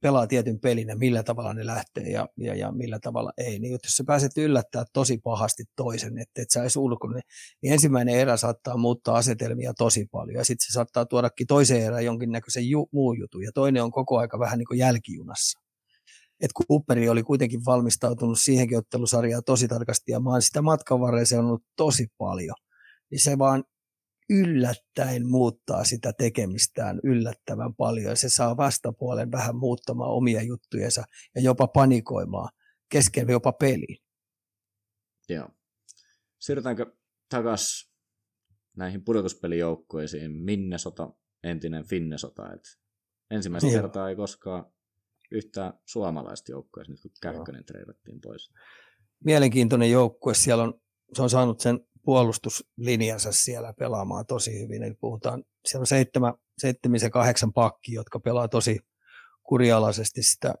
pelaa tietyn pelin ja millä tavalla ne lähtee ja, ja, ja millä tavalla ei. Niin jos sä pääset yllättää tosi pahasti toisen, että et sä edes ulkone, niin ensimmäinen erä saattaa muuttaa asetelmia tosi paljon ja sitten se saattaa tuodakin toiseen erään jonkinnäköisen ju, muu jutun ja toinen on koko aika vähän niin kuin jälkijunassa. Et Cooperi oli kuitenkin valmistautunut siihenkin ottelusarjaan tosi tarkasti ja mä oon sitä matkan varrella seurannut tosi paljon. Niin se vaan yllättäen muuttaa sitä tekemistään yllättävän paljon se saa vastapuolen vähän muuttamaan omia juttujensa ja jopa panikoimaan kesken jopa peliin. Joo. Siirrytäänkö takas näihin pudotuspelijoukkueisiin Minnesota, entinen Finnesota. Et ensimmäistä Joo. kertaa ei koskaan yhtään suomalaista joukkueessa, nyt kun Kähkönen treidattiin pois. Mielenkiintoinen joukkue. Siellä on, se on saanut sen puolustuslinjansa siellä pelaamaan tosi hyvin. Eli puhutaan, siellä on seitsemän, seitsemisen kahdeksan pakki, jotka pelaa tosi kurialaisesti sitä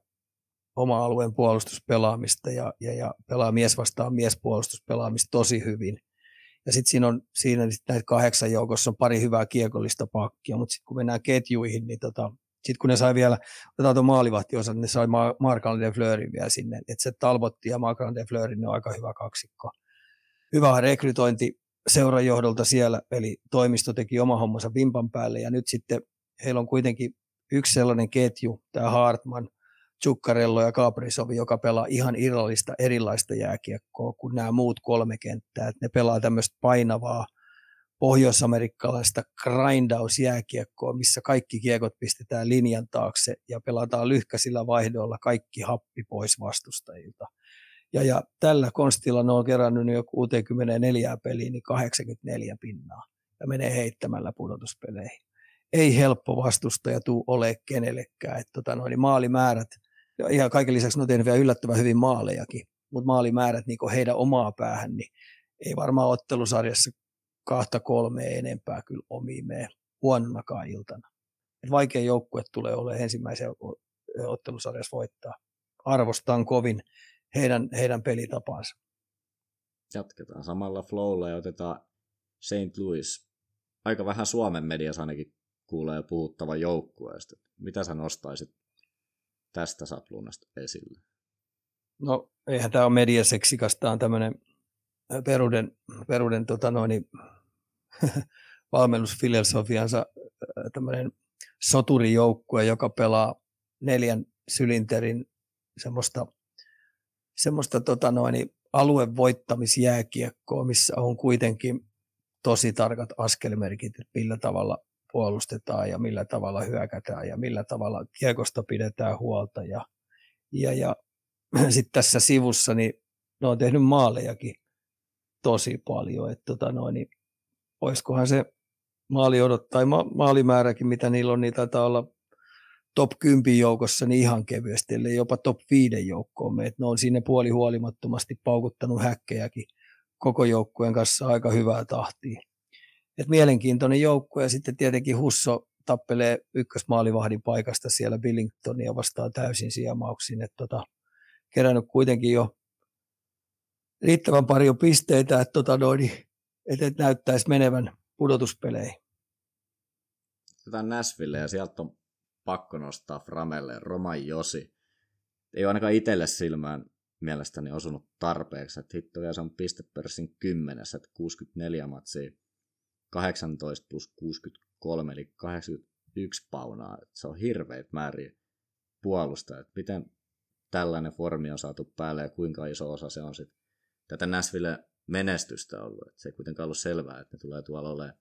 oma alueen puolustuspelaamista ja, ja, ja pelaa mies vastaan miespuolustuspelaamista tosi hyvin. Ja sitten siinä on siinä sit näitä kahdeksan joukossa on pari hyvää kiekollista pakkia, mutta sitten kun mennään ketjuihin, niin tota, sitten kun ne sai vielä, otetaan tuon maalivahtiosan, niin ne sai Markan de Fleurin vielä sinne. Että se Talbotti ja Markan de Fleurin ne on aika hyvä kaksikko. Hyvä rekrytointi seuran johdolta siellä, eli toimisto teki oma hommansa vimpan päälle, ja nyt sitten heillä on kuitenkin yksi sellainen ketju, tämä Hartman, Zuccarello ja Caprisovi, joka pelaa ihan irrallista erilaista jääkiekkoa kuin nämä muut kolme kenttää. Et ne pelaa tämmöistä painavaa pohjoisamerikkalaista grindausjääkiekkoa, missä kaikki kiekot pistetään linjan taakse ja pelataan lyhkäisillä vaihdoilla kaikki happi pois vastustajilta. Ja, ja tällä konstilla ne on kerännyt jo 64 peliä, niin 84 pinnaa ja menee heittämällä pudotuspeleihin. Ei helppo vastustaja tuu ole kenellekään. että tota noin, maalimäärät, ja kaiken lisäksi ne on tehnyt vielä yllättävän hyvin maalejakin, mutta maalimäärät niin heidän omaa päähän, niin ei varmaan ottelusarjassa kahta kolmea enempää kyllä omiin mene huononakaan iltana. Et vaikea joukkue tulee olemaan ensimmäisen ottelusarjassa voittaa. Arvostan kovin heidän, heidän pelitapansa. Jatketaan samalla flowlla ja otetaan St. Louis. Aika vähän Suomen mediassa ainakin kuulee puhuttavan joukkueesta. Mitä sä nostaisit tästä sapluunasta esille? No eihän tämä ole mediaseksikas, tämä on tämmöinen Peruden, Peruden tota noin, valmennusfilosofiansa tämmöinen soturijoukkue, joka pelaa neljän sylinterin semmoista, semmoista tota noin, aluevoittamisjääkiekkoa, missä on kuitenkin tosi tarkat askelmerkit, että millä tavalla puolustetaan ja millä tavalla hyökätään ja millä tavalla kiekosta pidetään huolta. Ja, ja, ja sitten tässä sivussa niin ne on tehnyt maalejakin tosi paljon. Että tota noin, niin olisikohan se maali odottaa, ma- maalimääräkin, mitä niillä on, niin taitaa olla top 10 joukossa niin ihan kevyesti, eli jopa top 5 joukkoon. Me, ne on sinne puoli huolimattomasti paukuttanut häkkejäkin koko joukkueen kanssa aika hyvää tahtia. Et mielenkiintoinen joukkue ja sitten tietenkin Husso tappelee ykkösmaalivahdin paikasta siellä Billingtonia vastaan täysin sijamauksiin. tota, kerännyt kuitenkin jo riittävän paljon pisteitä, että, tota noin, että et näyttäisi menevän pudotuspeleihin. Otetaan Nashville ja sieltä on pakko nostaa Framelle Roman Josi. Ei ole ainakaan itselle silmään mielestäni osunut tarpeeksi, että hitto vielä se on pistepörssin kymmenessä, että 64 matsia, 18 plus 63, eli 81 paunaa. Että se on hirveät määriä puolustaa. Että miten tällainen formi on saatu päälle ja kuinka iso osa se on sitten tätä Näsville menestystä ollut. Et se ei kuitenkaan ollut selvää, että ne tulee tuolla olemaan.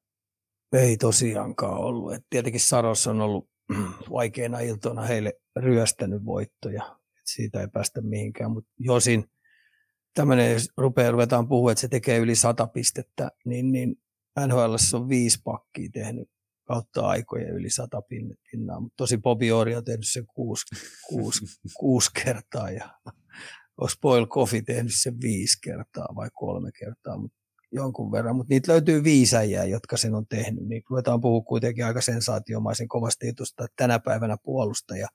Ei tosiaankaan ollut. Et tietenkin Saros on ollut vaikeina iltoina heille ryöstänyt voittoja. Et siitä ei päästä mihinkään, mutta Josin tämmöinen, jos rupeaa, ruvetaan puhua, että se tekee yli sata pistettä, niin, niin NHL on viisi pakkia tehnyt kautta aikoja yli sata pinnaa, mutta tosi Bobby Ori on tehnyt sen kuusi, kuusi, kuusi kertaa ja olisi Boyle Coffee tehnyt sen viisi kertaa vai kolme kertaa, mutta jonkun verran, mutta niitä löytyy viisäjiä, jotka sen on tehnyt, niin ruvetaan puhua kuitenkin aika sensaatiomaisen kovasti jutusta, että tänä päivänä puolustaja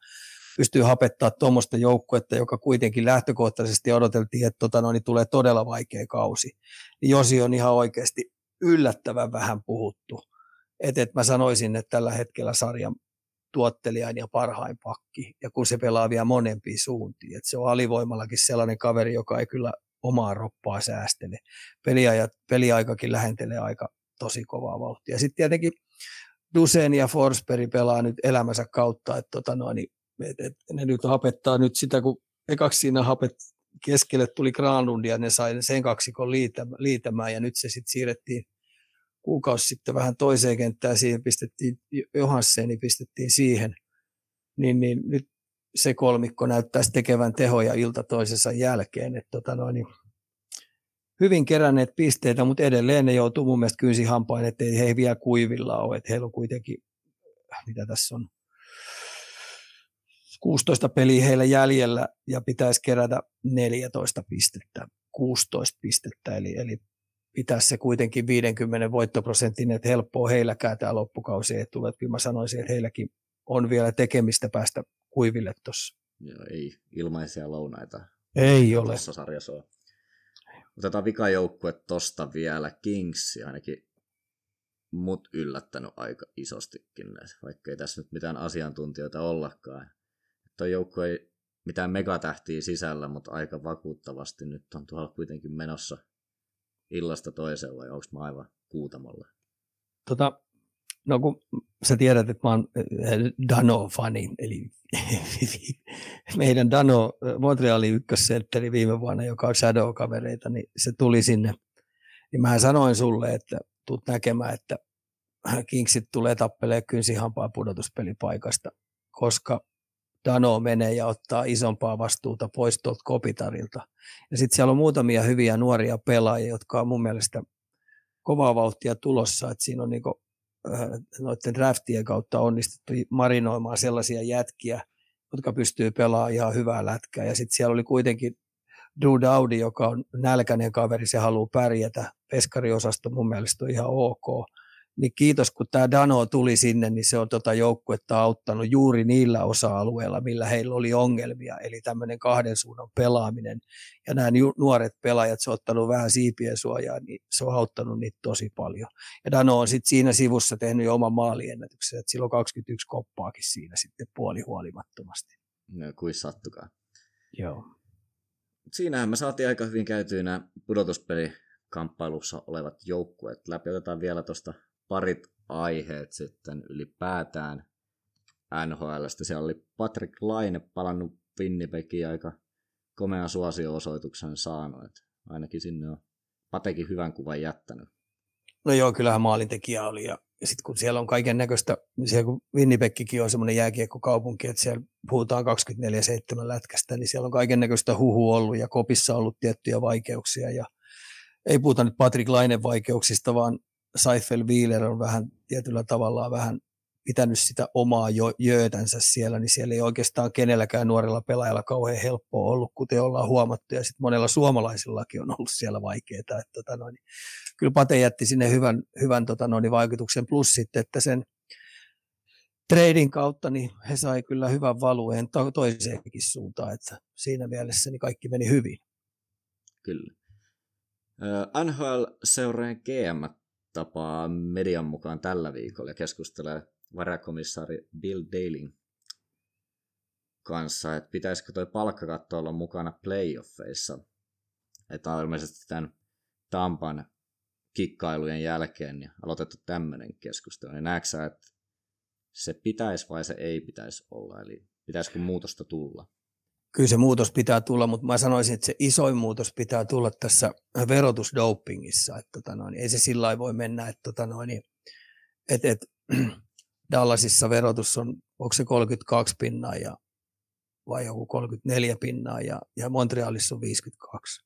pystyy hapettaa tuommoista joukkuetta, joka kuitenkin lähtökohtaisesti odoteltiin, että tota, no, niin tulee todella vaikea kausi. Niin Josi on ihan oikeasti yllättävän vähän puhuttu. Et, et mä sanoisin, että tällä hetkellä sarjan tuottelijain ja parhain pakki, ja kun se pelaa vielä monempiin suuntiin. Et se on alivoimallakin sellainen kaveri, joka ei kyllä omaa roppaa säästele. Peliajat, peliaikakin lähentelee aika tosi kovaa vauhtia. Sitten tietenkin Dusen ja Forsberg pelaa nyt elämänsä kautta, että tota noin, et, et, ne nyt hapettaa nyt sitä, kun ekaksi siinä hapet keskelle tuli Granlund ja ne sai sen kaksikon liitämään ja nyt se sitten siirrettiin kuukausi sitten vähän toiseen kenttään, siihen pistettiin Johansseni, pistettiin siihen, niin, niin nyt se kolmikko näyttäisi tekevän tehoja ilta toisensa jälkeen. Että tota noin, niin hyvin keränneet pisteitä, mutta edelleen ne joutuu mun mielestä kynsi hampain, että he ei vielä kuivilla ole. Että heillä on kuitenkin, mitä tässä on, 16 peliä heillä jäljellä ja pitäisi kerätä 14 pistettä, 16 pistettä, eli, eli pitäisi se kuitenkin 50 voittoprosentin, että helppoa heilläkään tämä loppukausi ei tule. Kyllä mä sanoisin, että heilläkin on vielä tekemistä päästä kuiville tuossa. Joo, ei ilmaisia lounaita. Ei ole. Tuossa sarjassa on. Otetaan vikajoukkue tuosta vielä. Kings ainakin mut yllättänyt aika isostikin, vaikka ei tässä nyt mitään asiantuntijoita ollakaan. Tuo joukkue ei mitään megatähtiä sisällä, mutta aika vakuuttavasti nyt on tuolla kuitenkin menossa illasta toiseen vai onko mä aivan kuutamolla? Tota, no kun sä tiedät, että mä oon eh, Dano-fani, eli meidän Dano, Montrealin ykkössentteri viime vuonna, joka on Shadow-kavereita, niin se tuli sinne. Niin mä sanoin sulle, että tuut näkemään, että Kingsit tulee tappelee kynsihampaa pudotuspelipaikasta, koska Dano menee ja ottaa isompaa vastuuta pois tuolta Kopitarilta. Ja sitten siellä on muutamia hyviä nuoria pelaajia, jotka on mun mielestä kovaa vauhtia tulossa, että siinä on niinku, äh, noiden draftien kautta onnistuttu marinoimaan sellaisia jätkiä, jotka pystyy pelaamaan ihan hyvää lätkää. Ja sitten siellä oli kuitenkin Drew Dowdy, joka on nälkäinen kaveri, se haluaa pärjätä. Peskariosasto mun mielestä on ihan ok niin kiitos kun tämä Dano tuli sinne, niin se on tota joukkuetta auttanut juuri niillä osa-alueilla, millä heillä oli ongelmia, eli tämmöinen kahden suunnan pelaaminen, ja nämä nuoret pelaajat, se on ottanut vähän siipien suojaa, niin se on auttanut niitä tosi paljon. Ja Dano on sitten siinä sivussa tehnyt jo oman maaliennätyksen, että sillä on 21 koppaakin siinä sitten puolihuolimattomasti. No, kuin sattukaan. Joo. Siinähän me saatiin aika hyvin käytyä nämä pudotuspeli kamppailussa olevat joukkueet läpi. Otetaan vielä tuosta parit aiheet sitten ylipäätään NHLstä. Siellä oli Patrick Laine palannut Winnipegin aika komean suosio-osoituksen saanut. Että ainakin sinne on Patekin hyvän kuvan jättänyt. No joo, kyllähän maalintekijä oli. Ja, ja sitten kun siellä on kaiken näköistä, niin siellä kun Winnipegkin on semmoinen jääkiekkokaupunki, että siellä puhutaan 24-7 lätkästä, niin siellä on kaiken näköistä huhu ollut ja kopissa ollut tiettyjä vaikeuksia. Ja ei puhuta nyt Patrick Lainen vaikeuksista, vaan Seifel Wheeler on vähän tietyllä tavalla vähän pitänyt sitä omaa jo, jöötänsä siellä, niin siellä ei oikeastaan kenelläkään nuorella pelaajalla kauhean helppoa ollut, kuten ollaan huomattu, ja sitten monella suomalaisillakin on ollut siellä vaikeaa. Että, tota noin, kyllä Pate jätti sinne hyvän, hyvän tota noin, vaikutuksen, plus sitten, että sen trading kautta niin he sai kyllä hyvän valueen to- toiseenkin suuntaan, että siinä mielessä niin kaikki meni hyvin. Kyllä. NHL-seurojen GM tapaa median mukaan tällä viikolla ja keskustelee varakomissaari Bill Daling kanssa, että pitäisikö toi palkkakatto olla mukana playoffeissa. Että on ilmeisesti tämän Tampan kikkailujen jälkeen niin aloitettu tämmöinen keskustelu. Niin näetkö sä, että se pitäisi vai se ei pitäisi olla? Eli pitäisikö muutosta tulla? Kyllä se muutos pitää tulla, mutta mä sanoisin, että se isoin muutos pitää tulla tässä verotusdopingissa. Että tota noin, ei se sillä voi mennä, että tota noin, et, et, Dallasissa verotus on, onko se 32 pinnaa ja, vai joku 34 pinnaa ja, ja Montrealissa on 52.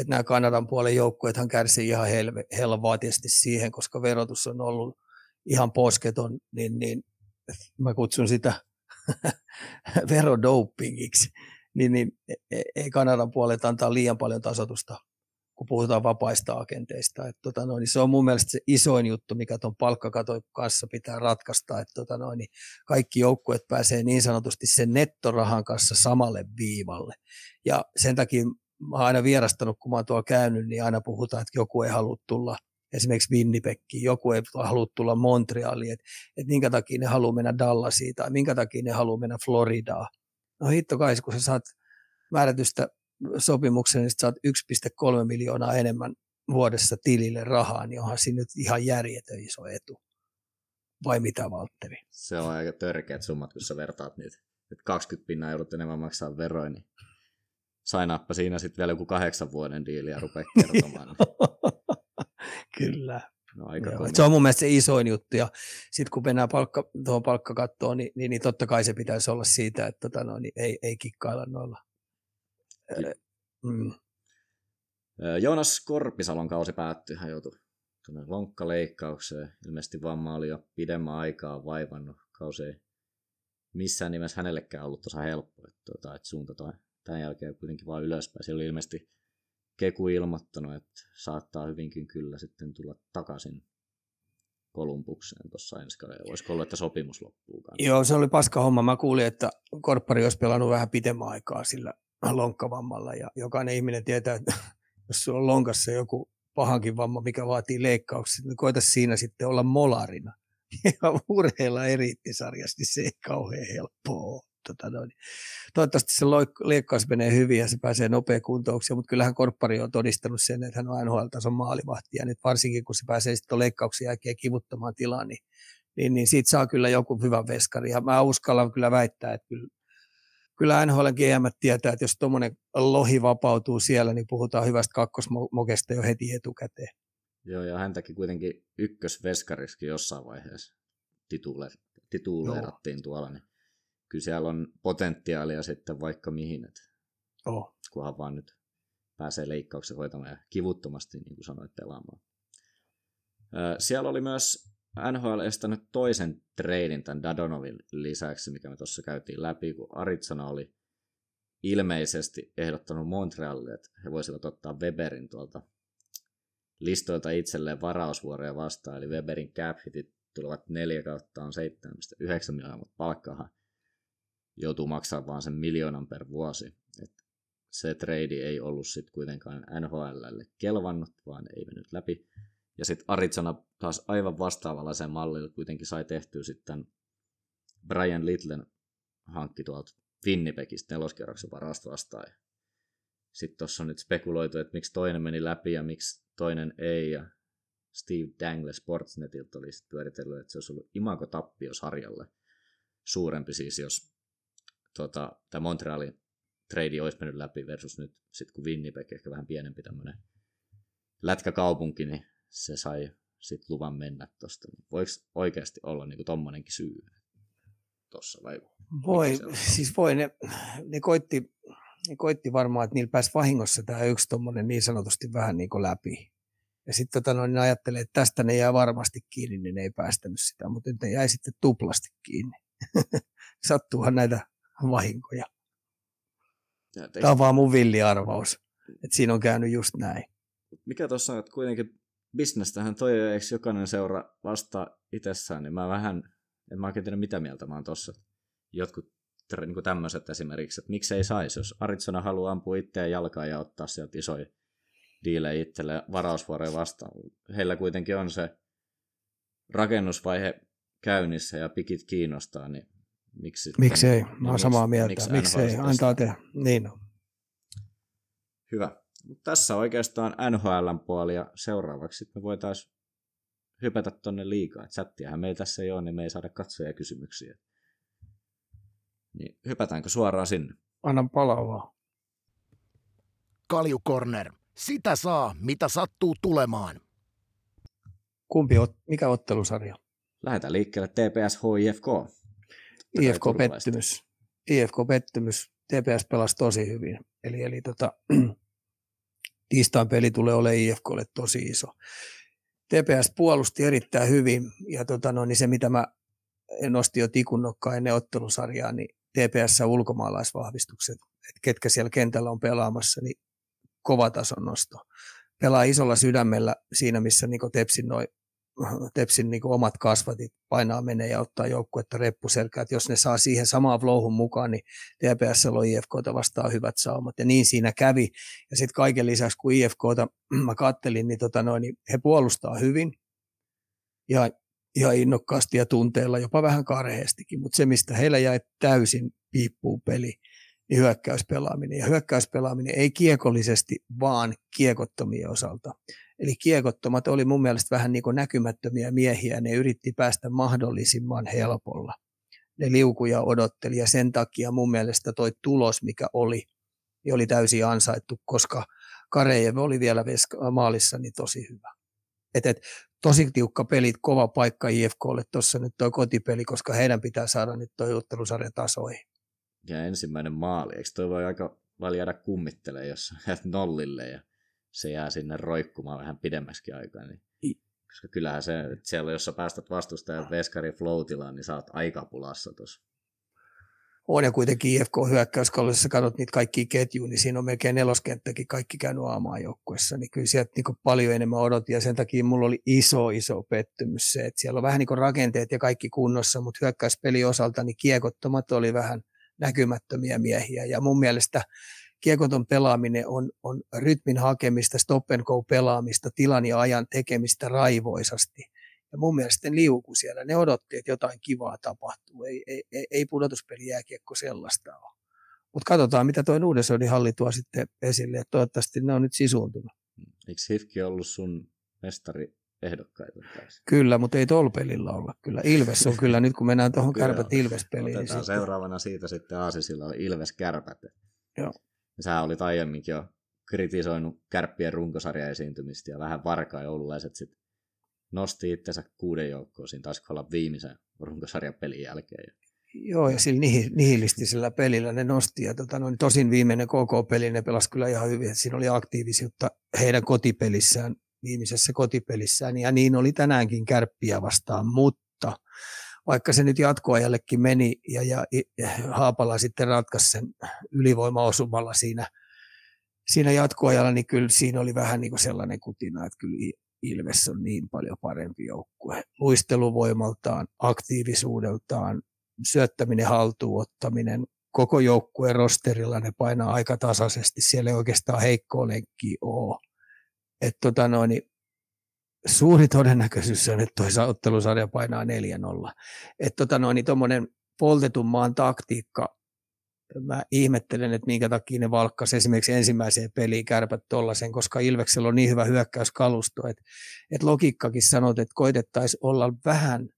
Et nämä Kanadan puolen joukkueethan kärsii ihan helve, helvaatiesti siihen, koska verotus on ollut ihan posketon, niin, niin mä kutsun sitä verodopingiksi, niin, niin e, e, ei Kanadan puolelta antaa liian paljon tasotusta, kun puhutaan vapaista agenteista. Et, tota noin, niin se on mun mielestä se isoin juttu, mikä tuon palkkakaton kanssa pitää ratkaista, että tota noin, niin kaikki joukkueet pääsee niin sanotusti sen nettorahan kanssa samalle viivalle. Ja sen takia mä oon aina vierastanut, kun mä oon tuolla käynyt, niin aina puhutaan, että joku ei halua tulla esimerkiksi Winnipegkiin, joku ei halua tulla Montrealiin, että, että minkä takia ne haluaa mennä Dallasiin tai minkä takia ne haluaa mennä Floridaan. No hitto kai, kun sä saat määrätystä sopimuksen, niin saat 1,3 miljoonaa enemmän vuodessa tilille rahaa, niin onhan siinä nyt ihan järjetön iso etu. Vai mitä, Valtteri? Se on aika törkeät summat, kun sä vertaat niitä. Että 20 pinnaa joudut enemmän maksaa veroin, niin sainaappa siinä sitten vielä joku kahdeksan vuoden diili ja rupea kertomaan. Kyllä. No, aika Joo, se on mun mielestä se isoin juttu, ja sitten kun mennään palkka, tuohon palkkakattoon, niin, niin, niin, totta kai se pitäisi olla siitä, että tota, no, niin ei, ei kikkailla noilla. Mm. Joonas Korpisalon kausi päättyi, hän joutui lonkkaleikkaukseen. Ilmeisesti vamma oli jo pidemmän aikaa vaivannut. Kausi ei missään nimessä hänellekään ollut tosi helppo, että, tuota, että suunta toi tämän jälkeen kuitenkin vaan ylöspäin. Siellä oli ilmeisesti Keku ilmoittanut, että saattaa hyvinkin kyllä sitten tulla takaisin Kolumbukseen tuossa ensi kaudella. Voisiko olla, että sopimus loppuu kanssa? Joo, se oli paska homma. Mä kuulin, että Korppari olisi pelannut vähän pitemmän aikaa sillä lonkkavammalla ja jokainen ihminen tietää, että jos sulla on lonkassa joku pahankin vamma, mikä vaatii leikkauksia, niin koita siinä sitten olla molarina. Ja urheilla eriittisarjasti niin se ei kauhean helppoa tota noin. Toivottavasti se liekkaus menee hyvin ja se pääsee nopea kuntoukseen, mutta kyllähän Korppari on todistanut sen, että hän on NHL-tason maalivahti ja nyt varsinkin kun se pääsee sitten leikkauksen jälkeen kivuttamaan tilaan, niin, niin, niin siitä saa kyllä joku hyvä veskari ja mä uskallan kyllä väittää, että kyllä kyllä NHL GM tietää, että jos tuommoinen lohi vapautuu siellä, niin puhutaan hyvästä kakkosmokesta jo heti etukäteen. Joo, ja häntäkin kuitenkin ykkösveskariskin jossain vaiheessa tituleerattiin tuolla, niin kyllä siellä on potentiaalia sitten vaikka mihin, että oh. kunhan vaan nyt pääsee leikkauksen hoitamaan ja kivuttomasti, niin kuin sanoit, pelaamaan. Siellä oli myös NHL estänyt toisen treidin tämän Dadonovin lisäksi, mikä me tuossa käytiin läpi, kun Aritsona oli ilmeisesti ehdottanut Montrealille, että he voisivat ottaa Weberin tuolta listoilta itselleen varausvuoroja vastaan, eli Weberin cap hitit tulevat 4 kautta on 7,9 miljoonaa, mutta palkkaahan joutuu maksamaan vaan sen miljoonan per vuosi. Et se trade ei ollut sitten kuitenkaan NHLlle kelvannut, vaan ei mennyt läpi. Ja sitten Arizona taas aivan vastaavallaisen mallilla kuitenkin sai tehtyä sitten Brian Littlen hankki tuolta Winnipegistä neloskerroksen varasta vastaan. Sitten tuossa on nyt spekuloitu, että miksi toinen meni läpi ja miksi toinen ei. Ja Steve Dangle Sportsnetilta oli pyöritellyt, että se olisi ollut imago tappio sarjalle. Suurempi siis, jos tota, tämä Montrealin trade olisi mennyt läpi versus nyt sitten kun Winnipeg, ehkä vähän pienempi tämmöinen lätkäkaupunki, niin se sai sitten luvan mennä tuosta. Voiko oikeasti olla niin tommonenkin syy tuossa vai? Voi, siis voi. Ne, ne, koitti, ne koitti varmaan, että niillä pääsi vahingossa tämä yksi tuommoinen niin sanotusti vähän niin kuin läpi. Ja sitten tota, no, ne ajattelee, että tästä ne jää varmasti kiinni, niin ne ei päästänyt sitä, mutta nyt ne jäi sitten tuplasti kiinni. Sattuuhan näitä vahinkoja. Tämä on vaan mun villiarvaus, että siinä on käynyt just näin. Mikä tuossa on, että kuitenkin bisnestähän toi eikö jokainen seura vasta itsessään, niin mä vähän, en mä oikein tiedä mitä mieltä mä oon tossa. Jotkut niin tämmöiset esimerkiksi, että miksei saisi, jos Aritsona haluaa ampua itseään jalkaan ja ottaa sieltä isoja diilejä itselle varausvuoroja vastaan. Heillä kuitenkin on se rakennusvaihe käynnissä ja pikit kiinnostaa, niin miksi... Miksi ei? Mä oon samaa mieltä. Miksi, miksi ei? Antaa tehdä. Niin on. Hyvä. Tässä oikeastaan NHLn puoli ja seuraavaksi me voitaisiin hypätä tonne liikaa. Chattiahan meillä tässä ei ole, niin me ei saada katsoja kysymyksiä. Niin hypätäänkö suoraan sinne? annan palaa vaan. Kalju Corner. Sitä saa, mitä sattuu tulemaan. Kumpi, ot, mikä ottelusarja? Lähdetään liikkeelle TPS HIFK. IFK-pettymys. IFK-pettymys. TPS pelasi tosi hyvin. Eli, eli tota, tiistain peli tulee olemaan IFKlle tosi iso. TPS puolusti erittäin hyvin ja tota, no, niin se mitä mä nostin jo tikunnokkaan ennen ottelusarjaa, niin TPS ulkomaalaisvahvistukset, että ketkä siellä kentällä on pelaamassa, niin kova tason nosto. Pelaa isolla sydämellä siinä, missä niin Tepsin, noi, Tepsin niin omat kasvatit painaa menee ja ottaa joukkuetta reppuselkää. Jos ne saa siihen samaan flowhun mukaan, niin TPS on IFKta vastaan hyvät saumat. Ja niin siinä kävi. Ja sitten kaiken lisäksi, kun IFKta mä kattelin, niin, tota noin, niin he puolustaa hyvin. Ja ihan innokkaasti ja tunteella, jopa vähän karheestikin, mutta se, mistä heillä jäi täysin piippuun peli, niin hyökkäyspelaaminen. Ja hyökkäyspelaaminen ei kiekollisesti, vaan kiekottomien osalta. Eli kiekottomat oli mun mielestä vähän niin kuin näkymättömiä miehiä, ne yritti päästä mahdollisimman helpolla. Ne liukuja odotteli ja sen takia mun mielestä toi tulos, mikä oli, niin oli täysin ansaittu, koska Karejev oli vielä maalissa niin tosi hyvä. Et, et, tosi tiukka peli, kova paikka IFKlle tuossa nyt tuo kotipeli, koska heidän pitää saada nyt tuo ottelusarja tasoihin. Ja ensimmäinen maali, eikö toi voi aika paljon jäädä kummittelemaan, jos jäät nollille ja se jää sinne roikkumaan vähän pidemmäksi aikaa. Niin, koska kyllähän se, että siellä jos sä päästät vastustajan veskari floatilaan, niin sä oot aika pulassa tuossa on ja kuitenkin IFK hyökkäyskaudessa katsot niitä kaikkia ketjuja, niin siinä on melkein neloskenttäkin kaikki käynyt aamaan joukkuessa, niin kyllä sieltä niin paljon enemmän odotin ja sen takia mulla oli iso iso pettymys se, että siellä on vähän niin rakenteet ja kaikki kunnossa, mutta hyökkäyspeli osalta niin kiekottomat oli vähän näkymättömiä miehiä ja mun mielestä kiekoton pelaaminen on, on rytmin hakemista, stop and go pelaamista, tilan ja ajan tekemistä raivoisasti ja mun mielestä ne liuku siellä. Ne odotti, että jotain kivaa tapahtuu. Ei, ei, ei, ei pudotuspeli jääkiekko sellaista ole. Mutta katsotaan, mitä tuo Nuudesodin halli tuo sitten esille. Et toivottavasti ne on nyt sisuuntunut. Eikö Hifki ollut sun mestari ehdokkaita taas? Kyllä, mutta ei tuolla pelillä olla. Kyllä Ilves on kyllä, nyt kun mennään tuohon kärpät Ilves-peliin. Niin Otetaan niin seuraavana siitä sitten Aasisilla Ilves kärpät. Joo. Sä olit aiemminkin jo kritisoinut kärppien runkosarja esiintymistä ja vähän varkaa joululaiset sitten nosti itsensä kuuden joukkoon, siinä taisi olla viimeisen runkosarjan pelin jälkeen. Joo, ja sillä nihilistisellä pelillä ne nosti. Ja tota, no, tosin viimeinen KK-peli ne pelasi kyllä ihan hyvin. Siinä oli aktiivisuutta heidän kotipelissään, viimeisessä kotipelissään. Ja niin oli tänäänkin kärppiä vastaan, mutta vaikka se nyt jatkoajallekin meni ja, ja, ja Haapala sitten ratkaisi sen ylivoimaosumalla siinä, siinä jatkoajalla, niin kyllä siinä oli vähän niin kuin sellainen kutina, että kyllä Ilves on niin paljon parempi joukkue. Luisteluvoimaltaan, aktiivisuudeltaan, syöttäminen, haltuunottaminen, koko joukkueen rosterilla ne painaa aika tasaisesti. Siellä ei oikeastaan heikkoa lenkkiä ole. Et tota noin, suuri todennäköisyys on, että toisa ottelusarja painaa 4-0. Että tota noin, tuommoinen poltetun maan taktiikka mä ihmettelen, että minkä takia ne valkkasi esimerkiksi ensimmäiseen peliin kärpät tollasen, koska Ilveksellä on niin hyvä hyökkäyskalusto, että, että logiikkakin sanoo, että koitettaisiin olla vähän,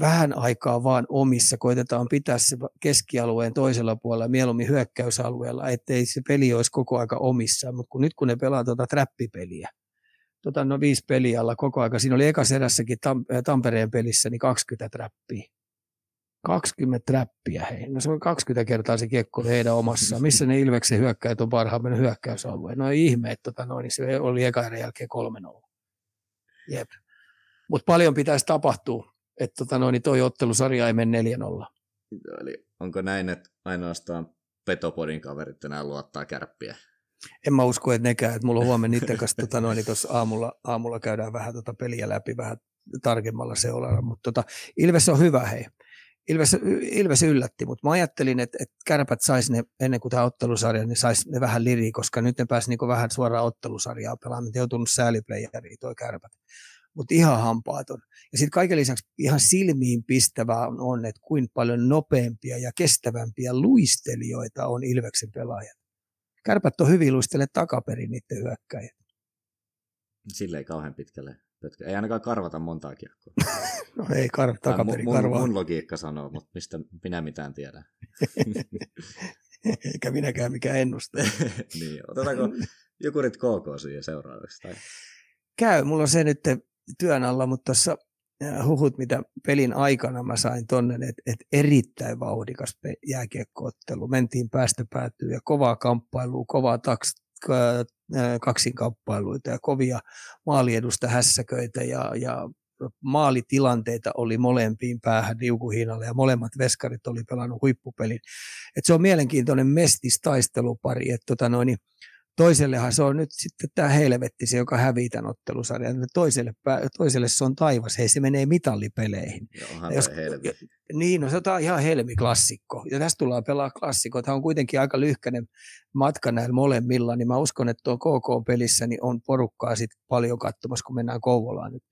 vähän aikaa vaan omissa, koitetaan pitää se keskialueen toisella puolella, mieluummin hyökkäysalueella, ettei se peli olisi koko aika omissa, mutta kun nyt kun ne pelaa tuota trappipeliä, tota, no viisi peliä alla koko aika, siinä oli ekas erässäkin Tampereen pelissä niin 20 trappia 20 trappia hei. No se on 20 kertaa se kiekko heidän omassa. Missä ne Ilveksen hyökkäjät on parhaimman hyökkäysalueen? No ihme, että tota noin, niin se oli eka erän jälkeen 3-0. Jep. Mutta paljon pitäisi tapahtua, että tota noin, niin toi ottelusarja ei mene 4-0. Eli onko näin, että ainoastaan Petopodin kaverit enää luottaa kärppiä? En mä usko, että nekään, että mulla on huomenna niiden kanssa tota noin, niin aamulla, aamulla käydään vähän tota peliä läpi vähän tarkemmalla seulalla, mutta tota, Ilves on hyvä hei. Ilves, Ilves yllätti, mutta mä ajattelin, että, että kärpät saisi ne ennen kuin tämä ottelusarja, niin saisi ne vähän liriä, koska nyt ne pääsi niin vähän suoraan ottelusarjaa pelaamaan. Ne joutunut sääliplayeriin toi kärpät. Mutta ihan hampaaton. Ja sitten kaiken lisäksi ihan silmiin pistävää on, että kuinka paljon nopeampia ja kestävämpiä luistelijoita on Ilveksen pelaajat. Kärpät on hyvin luistele takaperin niiden hyökkäjät. Sille ei kauhean pitkälle ei ainakaan karvata montaa kiekkoa. no ei kar- takaperin mun, karvaa. Mun logiikka sanoo, mutta mistä minä mitään tiedän. Eikä minäkään mikään ennustaja. niin, otetaanko Jukurit KK siihen seuraavaksi? Tai? Käy, mulla on se nyt työn alla, mutta tuossa huhut, mitä pelin aikana mä sain tonne, että et erittäin vauhdikas jääkiekkoottelu. Mentiin päästä päätyä ja kovaa kamppailua, kovaa taks, kaksinkamppailuita ja kovia maaliedusta hässäköitä ja, ja maalitilanteita oli molempiin päähän liukuhiinalle ja molemmat veskarit oli pelannut huippupelin. Et se on mielenkiintoinen mestistaistelupari, että tota noin, toisellehan se on nyt sitten tämä helvetti, se joka hävii tämän ottelusarjan. Toiselle, toiselle se on taivas, hei se menee mitallipeleihin. Joo, jos, niin, no se on ihan helmiklassikko. Ja tästä tullaan pelaa klassikko. Tämä on kuitenkin aika lyhkäinen matka näillä molemmilla, niin mä uskon, että tuo KK-pelissä niin on porukkaa sit paljon katsomassa, kun mennään Kouvolaan nyt.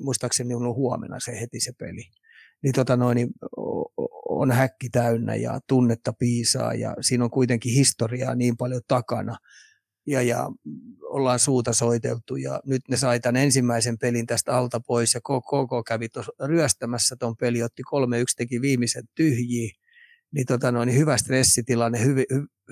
Muistaakseni on huomenna se heti se peli. Niin, tota noin, niin on häkki täynnä ja tunnetta piisaa ja siinä on kuitenkin historiaa niin paljon takana. Ja, ja ollaan suuta soiteltu ja nyt ne sai tämän ensimmäisen pelin tästä alta pois ja KK kävi ryöstämässä tuon peli, otti 3-1, teki viimeisen tyhjiä niin, tota no, niin hyvä stressitilanne hyvin,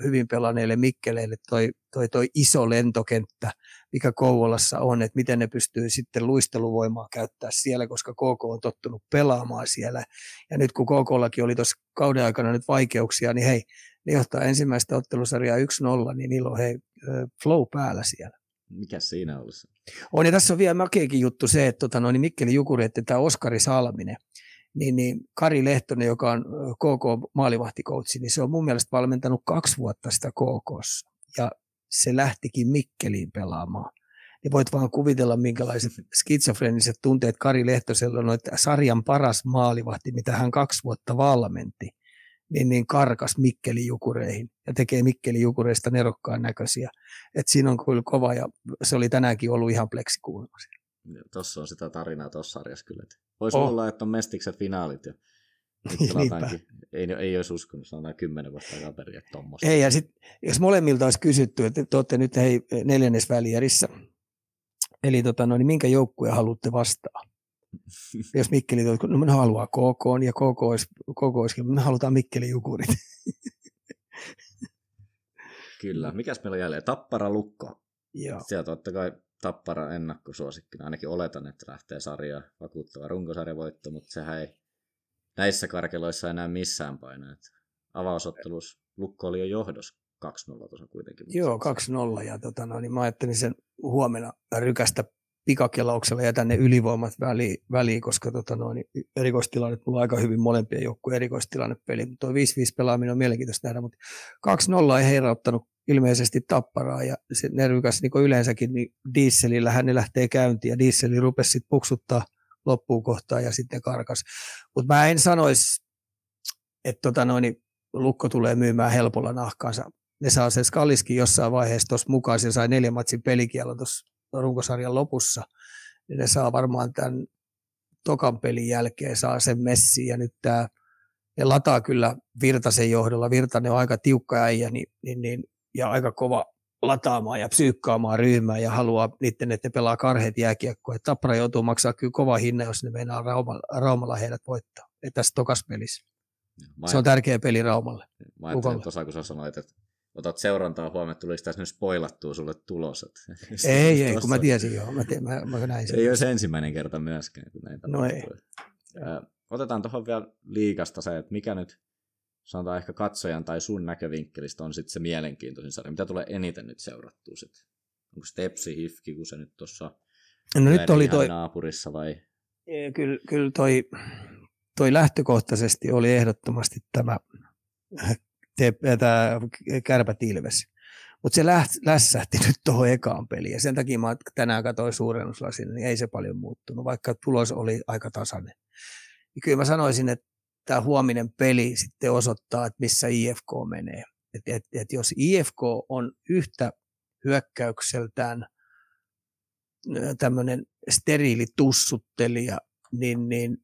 hyvin pelanneille Mikkeleille toi, toi, toi iso lentokenttä, mikä Kouvolassa on, että miten ne pystyy sitten luisteluvoimaa käyttää siellä, koska KK on tottunut pelaamaan siellä. Ja nyt kun KKllakin oli tuossa kauden aikana nyt vaikeuksia, niin hei, ne johtaa ensimmäistä ottelusarjaa 1-0, niin niillä on hei, flow päällä siellä. Mikä siinä olisi? On, ja tässä on vielä makeakin juttu se, että tota, no, niin Mikkeli Jukuri, että tämä Oskari Salminen, niin, niin Kari Lehtonen, joka on KK maalivahtikoutsi, niin se on mun mielestä valmentanut kaksi vuotta sitä KKssa. Ja se lähtikin Mikkeliin pelaamaan. Niin voit vaan kuvitella, minkälaiset skitsofreniset tunteet Kari Lehtosella on, että sarjan paras maalivahti, mitä hän kaksi vuotta valmenti, niin, niin karkas Mikkeli Jukureihin ja tekee Mikkeli Jukureista nerokkaan näköisiä. Et siinä on kyllä kova ja se oli tänäänkin ollut ihan pleksikuulma Tuossa on sitä tarinaa tuossa sarjassa kyllä. Voisi oh. olla, että on Mestiksen finaalit ja ei, ei olisi uskonut, on kymmenen vuotta kaveri, että tommoista. Ei, ja sit, jos molemmilta olisi kysytty, että te olette nyt hei, neljännesvälierissä, eli tota, no, niin minkä joukkueen haluatte vastaa? jos Mikkeli, no me haluaa KK ja KK olisi, KK olisi me halutaan Mikkeli Jukurit. Kyllä. Mikäs meillä on jälleen? Tappara Lukko. Joo. Sieltä totta kai Tappara ennakkosuosikkina. Ainakin oletan, että lähtee sarjaa vakuuttava runkosarjavoitto, mutta sehän ei näissä karkeloissa enää missään paina. Että avausottelus Lukko oli jo johdos 2-0 tuossa kuitenkin. Joo, 2-0 ja tota, no, niin mä ajattelin sen huomenna rykästä pikakelauksella ja tänne ylivoimat väliin, väliin koska tota, no, niin erikoistilanne, mulla aika hyvin molempien joukkueen erikoistilannepeli. Tuo 5-5 pelaaminen on mielenkiintoista nähdä, mutta 2-0 ei heirauttanut ilmeisesti tapparaa ja se nerykäs niin yleensäkin niin dieselillä hän lähtee käyntiin ja dieseli rupesi sitten puksuttaa loppuun kohtaan ja sitten karkas. Mutta mä en sanoisi, että tota noin, Lukko tulee myymään helpolla nahkaansa. Ne saa se Skaliskin jossain vaiheessa tuossa mukaan, se sai neljän matsin pelikielon tuossa runkosarjan lopussa, ne saa varmaan tämän tokan pelin jälkeen saa sen messi ja nyt tämä ne lataa kyllä Virtasen johdolla. Virtanen on aika tiukka äijä, niin, niin, niin ja aika kova lataamaan ja psyykkaamaan ryhmää ja haluaa niiden, että ne pelaa karheet jääkiekkoa. Että Tappara joutuu maksaa kyllä kova hinna, jos ne meinaa Raumalla, Raumalla heidät voittaa. Että tässä tokas pelissä. Mä se on tärkeä peli Raumalle. Mä ajattelin tuossa, kun sä sanoit, että otat seurantaa huomioon, että tuliko tässä nyt spoilattua sulle tulos. Että ei, ei, kun mä tiesin joo. Mä, teen, mä, mä näin sen. Ei olisi ensimmäinen kerta myöskään. Kun näin no ei. Otetaan tuohon vielä liikasta se, että mikä nyt sanotaan ehkä katsojan tai sun näkövinkkelistä on sitten se mielenkiintoisin sarja. Mitä tulee eniten nyt seurattua sitten? Onko Stepsi Hifki, kun se nyt tuossa no nyt oli toi, naapurissa vai? Kyllä, kyllä toi, toi lähtökohtaisesti oli ehdottomasti tämä, tämä kärpät Ilves. Mutta se läht, lässähti nyt tuohon ekaan peliin ja sen takia mä tänään katsoin suurennuslasin, niin ei se paljon muuttunut, vaikka tulos oli aika tasainen. Ja kyllä mä sanoisin, että tämä huominen peli sitten osoittaa, että missä IFK menee. Et, et, et jos IFK on yhtä hyökkäykseltään tämmöinen steriili tussuttelija, niin, niin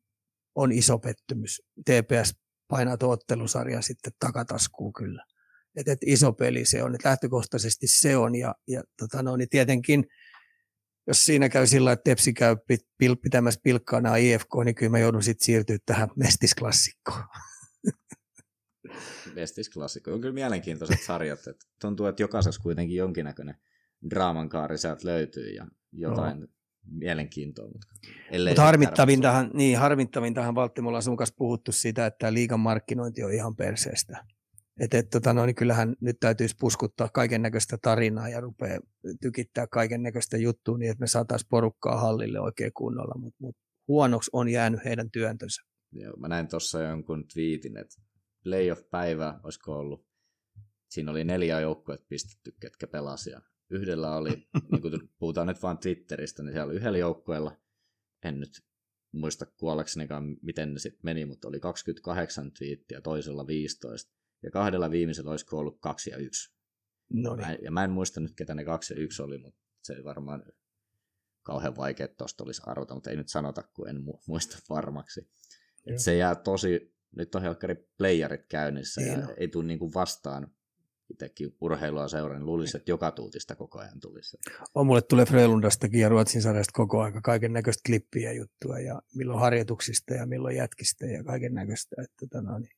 on iso pettymys. TPS painaa ottelusarja sitten takataskuun kyllä. Et, et iso peli se on, että lähtökohtaisesti se on ja, ja tota no, niin tietenkin – jos siinä käy sillä että Tepsi käy pil, pitämässä pilkkaana IFK, niin kyllä mä joudun sitten siirtyä tähän mestisklassikkoon. Vestis-klassikko. On kyllä mielenkiintoiset sarjat. Että tuntuu, että jokaisessa kuitenkin jonkinnäköinen draamankaari sieltä löytyy ja jotain no. mielenkiintoa. Mutta, harmittavintahan, niin, harmittavintahan Valtti, me ollaan sun kanssa puhuttu siitä, että liikan markkinointi on ihan perseestä. Että et, tota, no, niin kyllähän nyt täytyisi puskuttaa kaiken näköistä tarinaa ja rupeaa tykittää kaiken näköistä juttua niin, että me saataisiin porukkaa hallille oikein kunnolla, mutta mut huonoksi on jäänyt heidän työntönsä. Joo, mä näin tuossa jonkun twiitin, että playoff-päivä, olisiko ollut, siinä oli neljä joukkuetta pistetty, ketkä pelasivat. Yhdellä oli, niin kuin puhutaan nyt vain Twitteristä, niin siellä oli yhdellä joukkueella, en nyt muista kuolleksenikaan, miten ne sitten meni, mutta oli 28 twiittiä, toisella 15, ja kahdella viimeisellä olisiko ollut kaksi ja yksi. No niin. Ja mä en muista nyt, ketä ne kaksi ja yksi oli, mutta se ei varmaan kauhean vaikea, että tuosta olisi arvota, mutta ei nyt sanota, kun en muista varmaksi. Et se jää tosi, nyt on helkkari playerit käynnissä ja, ja niin ei tule niinku vastaan itsekin urheilua seuraa, niin luulisi, että joka tuutista koko ajan tulisi. On, mulle tulee Frölundastakin ja Ruotsin sarjasta koko aika kaiken näköistä klippiä juttua ja milloin harjoituksista ja milloin jätkistä ja kaiken näköistä. Että, tota no, niin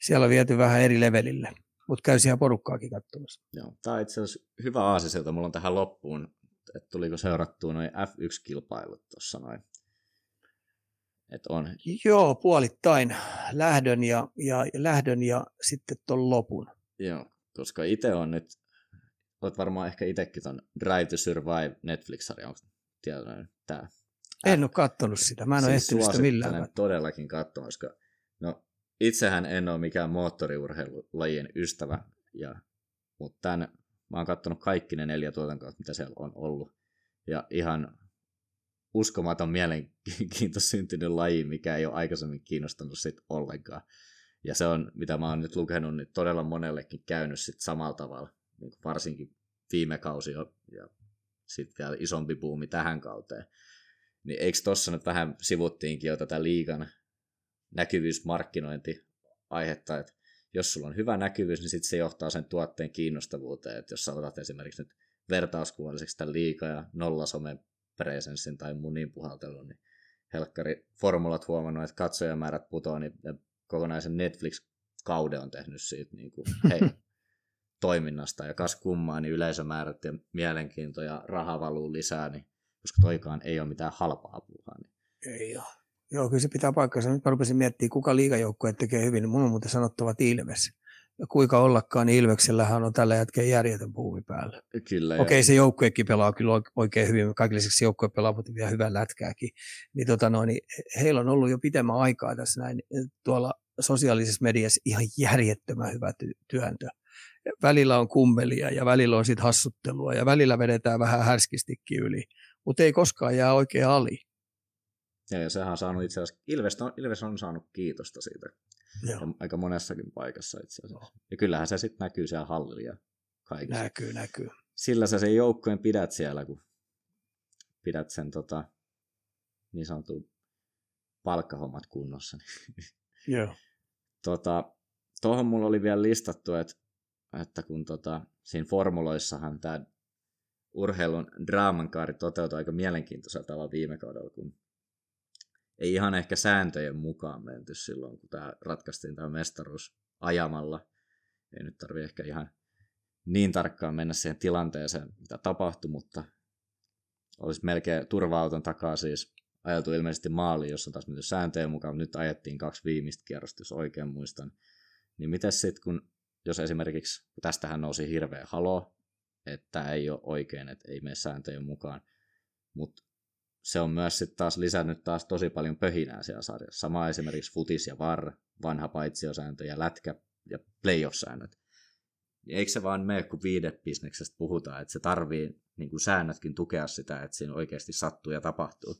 siellä on viety vähän eri levelille, mutta käy siellä porukkaakin katsomassa. Joo, tämä on itse asiassa hyvä aasisilta, mulla on tähän loppuun, että tuliko seurattua noin F1-kilpailut tuossa noin. Et on. Joo, puolittain lähdön ja, ja, lähdön ja sitten tuon lopun. Joo, koska itse on nyt, olet varmaan ehkä itsekin ton Drive to Survive Netflix-sarja, onko tiedän tämä? En ole katsonut sitä, mä en siis ole ehtinyt sitä millään. todellakin katsomaan, koska no, itsehän en ole mikään moottoriurheilulajien ystävä, ja, mutta tämän, mä oon katsonut kaikki ne neljä tuotantoa, mitä siellä on ollut. Ja ihan uskomaton mielenkiinto syntynyt laji, mikä ei ole aikaisemmin kiinnostanut sit ollenkaan. Ja se on, mitä mä oon nyt lukenut, niin todella monellekin käynyt sit samalla tavalla, niin varsinkin viime kausi ja sitten vielä isompi buumi tähän kauteen. Niin eikö tossa nyt vähän sivuttiinkin jo tätä liigan näkyvyysmarkkinointi aihetta, että jos sulla on hyvä näkyvyys, niin sitten se johtaa sen tuotteen kiinnostavuuteen, että jos sä otat esimerkiksi nyt vertauskuvalliseksi tämän liikaa ja nollasome presenssin tai munin puhaltelun, niin helkkari formulat huomannut, että katsojamäärät putoaa, niin kokonaisen Netflix-kauden on tehnyt siitä niin kuin, hei, toiminnasta ja kas kummaa, niin yleisömäärät ja mielenkiinto ja raha valuu lisää, niin, koska toikaan ei ole mitään halpaa puuhaa. Niin. Ei ole. Joo, kyllä se pitää paikkansa. Nyt mä rupesin miettimään, kuka liigajoukkue tekee hyvin. Niin mun on muuten sanottava Ilves ja kuinka ollakaan, niin Ilveksellähän on tällä hetkellä järjetön puumi päällä. Kyllä. Okei, se joukkuekin pelaa kyllä oikein hyvin, kaikille lisäksi joukkue pelaa mutta vielä hyvää lätkääkin. Niin, tota noin, niin heillä on ollut jo pitemmän aikaa tässä näin tuolla sosiaalisessa mediassa ihan järjettömän hyvä ty- työntö. Välillä on kummelia ja välillä on sitten hassuttelua ja välillä vedetään vähän härskistikin yli, mutta ei koskaan jää oikein ali. Ja, sehän on saanut itse asiassa, Ilves on, Ilves on saanut kiitosta siitä Joo. aika monessakin paikassa itse asiassa. Ja kyllähän se sitten näkyy siellä hallilla ja kaikissa. Näkyy, näkyy. Sillä sä sen joukkojen pidät siellä, kun pidät sen tota, niin sanotun palkkahommat kunnossa. Joo. tota, tuohon mulla oli vielä listattu, että, että kun tota, siinä formuloissahan tämä urheilun draamankaari toteutui aika mielenkiintoisella tavalla viime kaudella, kun ei ihan ehkä sääntöjen mukaan menty silloin, kun tämä ratkaistiin tämä mestaruus ajamalla. Ei nyt tarvi ehkä ihan niin tarkkaan mennä siihen tilanteeseen, mitä tapahtui, mutta olisi melkein turva-auton takaa siis ajeltu ilmeisesti maaliin, jossa taas menty sääntöjen mukaan, nyt ajettiin kaksi viimeistä kierrosta, jos oikein muistan. Niin miten sitten, kun jos esimerkiksi, tästähän nousi hirveä halo, että ei ole oikein, että ei mene sääntöjen mukaan, mutta se on myös sitten taas lisännyt taas tosi paljon pöhinää siellä sarjassa. Sama esimerkiksi futis ja var, vanha paitsiosääntö ja lätkä ja playoff-säännöt. Niin eikö se vaan mene, kun viidebisneksestä puhutaan, että se tarvii niin säännötkin tukea sitä, että siinä oikeasti sattuu ja tapahtuu.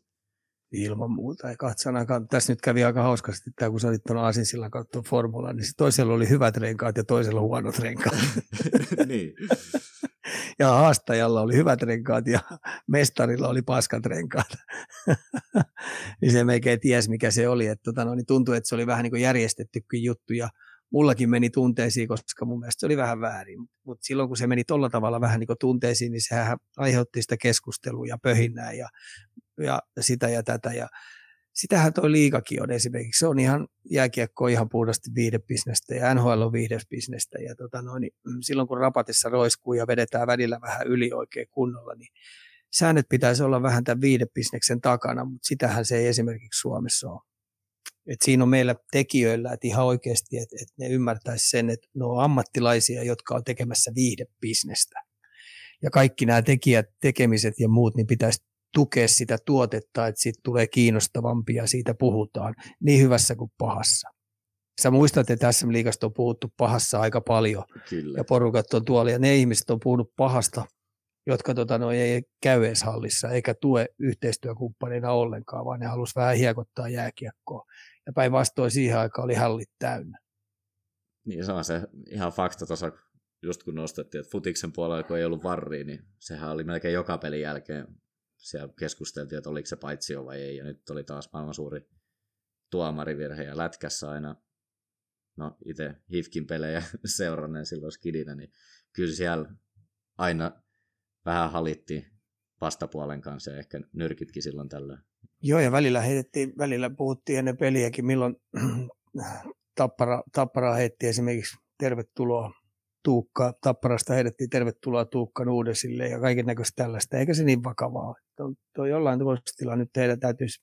Ilman muuta. Ja katsanakaan, tässä nyt kävi aika hauskasti, että kun sä olit tuon Asinsillan kautta formula, niin toisella oli hyvät renkaat ja toisella huonot renkaat. niin ja haastajalla oli hyvät renkaat ja mestarilla oli paskat renkaat. niin se melkein ties, mikä se oli. Että, tota, no, niin tuntui, että se oli vähän niin kuin järjestettykin juttu ja mullakin meni tunteisiin, koska mun mielestä se oli vähän väärin. Mutta silloin kun se meni tuolla tavalla vähän niin kuin tunteisiin, niin sehän aiheutti sitä keskustelua ja pöhinää ja, ja sitä ja tätä. Ja sitähän toi liikakin on esimerkiksi. Se on ihan jääkiekko ihan puhdasti viidebisnestä ja NHL on viidebisnestä. Ja tota noin, niin mm, silloin kun rapatissa roiskuu ja vedetään välillä vähän yli oikein kunnolla, niin säännöt pitäisi olla vähän tämän viidebisneksen takana, mutta sitähän se ei esimerkiksi Suomessa ole. Et siinä on meillä tekijöillä, että ihan oikeasti, että, että ne ymmärtäisi sen, että ne on ammattilaisia, jotka on tekemässä viihdebisnestä. Ja kaikki nämä tekijät, tekemiset ja muut, niin pitäisi tukea sitä tuotetta, että siitä tulee kiinnostavampia ja siitä puhutaan niin hyvässä kuin pahassa. Sä muistat, että tässä liikasta on puhuttu pahassa aika paljon Kyllä. ja porukat on tuolla ja ne ihmiset on puhunut pahasta, jotka tota, no, ei käy edes hallissa eikä tue yhteistyökumppanina ollenkaan, vaan ne halusi vähän hiekottaa jääkiekkoa. Ja päinvastoin siihen aikaan oli hallit täynnä. Niin se on se ihan fakta tuossa, just kun nostettiin, että futiksen puolella kun ei ollut varria, niin sehän oli melkein joka pelin jälkeen siellä keskusteltiin, että oliko se paitsio vai ei, ja nyt oli taas maailman suuri tuomarivirhe, ja lätkässä aina, no itse Hifkin pelejä seuranneen silloin skidinä, niin kyllä siellä aina vähän halittiin vastapuolen kanssa, ja ehkä nyrkitkin silloin tällöin. Joo, ja välillä heitettiin, välillä puhuttiin ennen peliäkin, milloin tappara, tappara heitti esimerkiksi tervetuloa Tuukka, Tapparasta heitettiin tervetuloa Tuukka Nuudesille ja kaiken näköistä tällaista, eikä se niin vakavaa. Tuo, tuo jollain tavalla nyt teidän täytyisi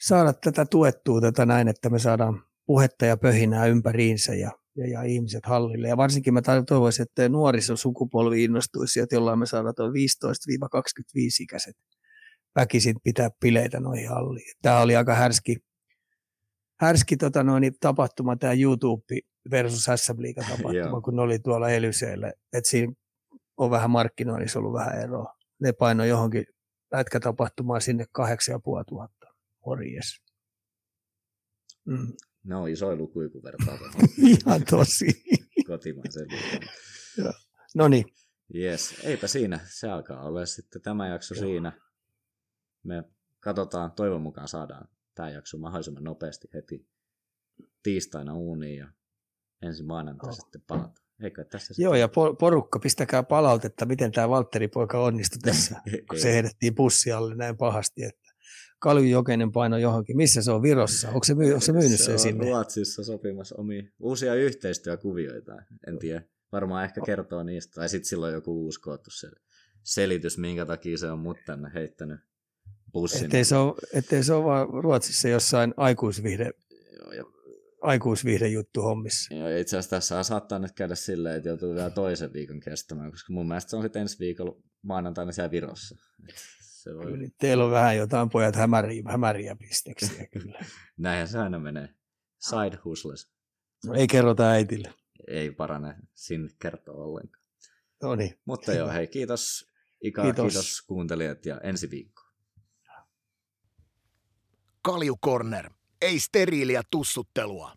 saada tätä tuettua tätä näin, että me saadaan puhetta ja pöhinää ympäriinsä ja, ja, ja ihmiset hallille. Ja varsinkin mä toivoisin, että nuorisosukupolvi innostuisi, että jollain me saadaan tuo 15-25-ikäiset väkisin pitää bileitä noihin halliin. Tämä oli aika härski, härski tota noin, tapahtuma, tämä YouTube versus SM tapahtuma, kun ne oli tuolla Elyseellä. Että siinä on vähän markkinoinnissa ollut vähän eroa. Ne painoi johonkin lätkätapahtumaan sinne kahdeksan ja puoli tuhatta. Morjes. Mm. Ne on isoja lukuja, kun vertaa Ihan tosi. kotimaisen No niin. Yes, eipä siinä. Se alkaa olla sitten tämä jakso Joo. siinä. Me katsotaan, toivon mukaan saadaan tämä jakso mahdollisimman nopeasti heti tiistaina uuniin ja ensi maanantai oh. sitten palata. Eikö tässä Joo, ja porukka, pistäkää palautetta, miten tämä Valtteri poika onnistui tässä, kun se heidettiin pussi alle näin pahasti, että Kalju Jokenen paino johonkin. Missä se on Virossa? Onko se, myy- onko se myynyt se sen sinne? Ruotsissa sopimassa omia uusia yhteistyökuvioita. En tiedä. Varmaan ehkä kertoo niistä. Tai sitten silloin joku uusi koottu se selitys, minkä takia se on mut tänne heittänyt bussin. Ettei se ole, ettei se ole vaan Ruotsissa jossain aikuisvihde aikuisviihdejuttu hommissa. Joo, itse asiassa tässä saattaa nyt käydä silleen, että joutuu vielä toisen viikon kestämään, koska mun mielestä se on sitten ensi viikolla maanantaina siellä Virossa. se voi... Kyllä, teillä on vähän jotain pojat hämäriä, hämäriä pisteksiä kyllä. Näinhän se aina menee. Side hustles. No, ei kerrota äitille. Ei parane sinne kertoa ollenkaan. No niin. Mutta joo, hei kiitos Ika, kiitos. kiitos kuuntelijat ja ensi viikko. Kalju Corner. Ei steriiliä tussuttelua.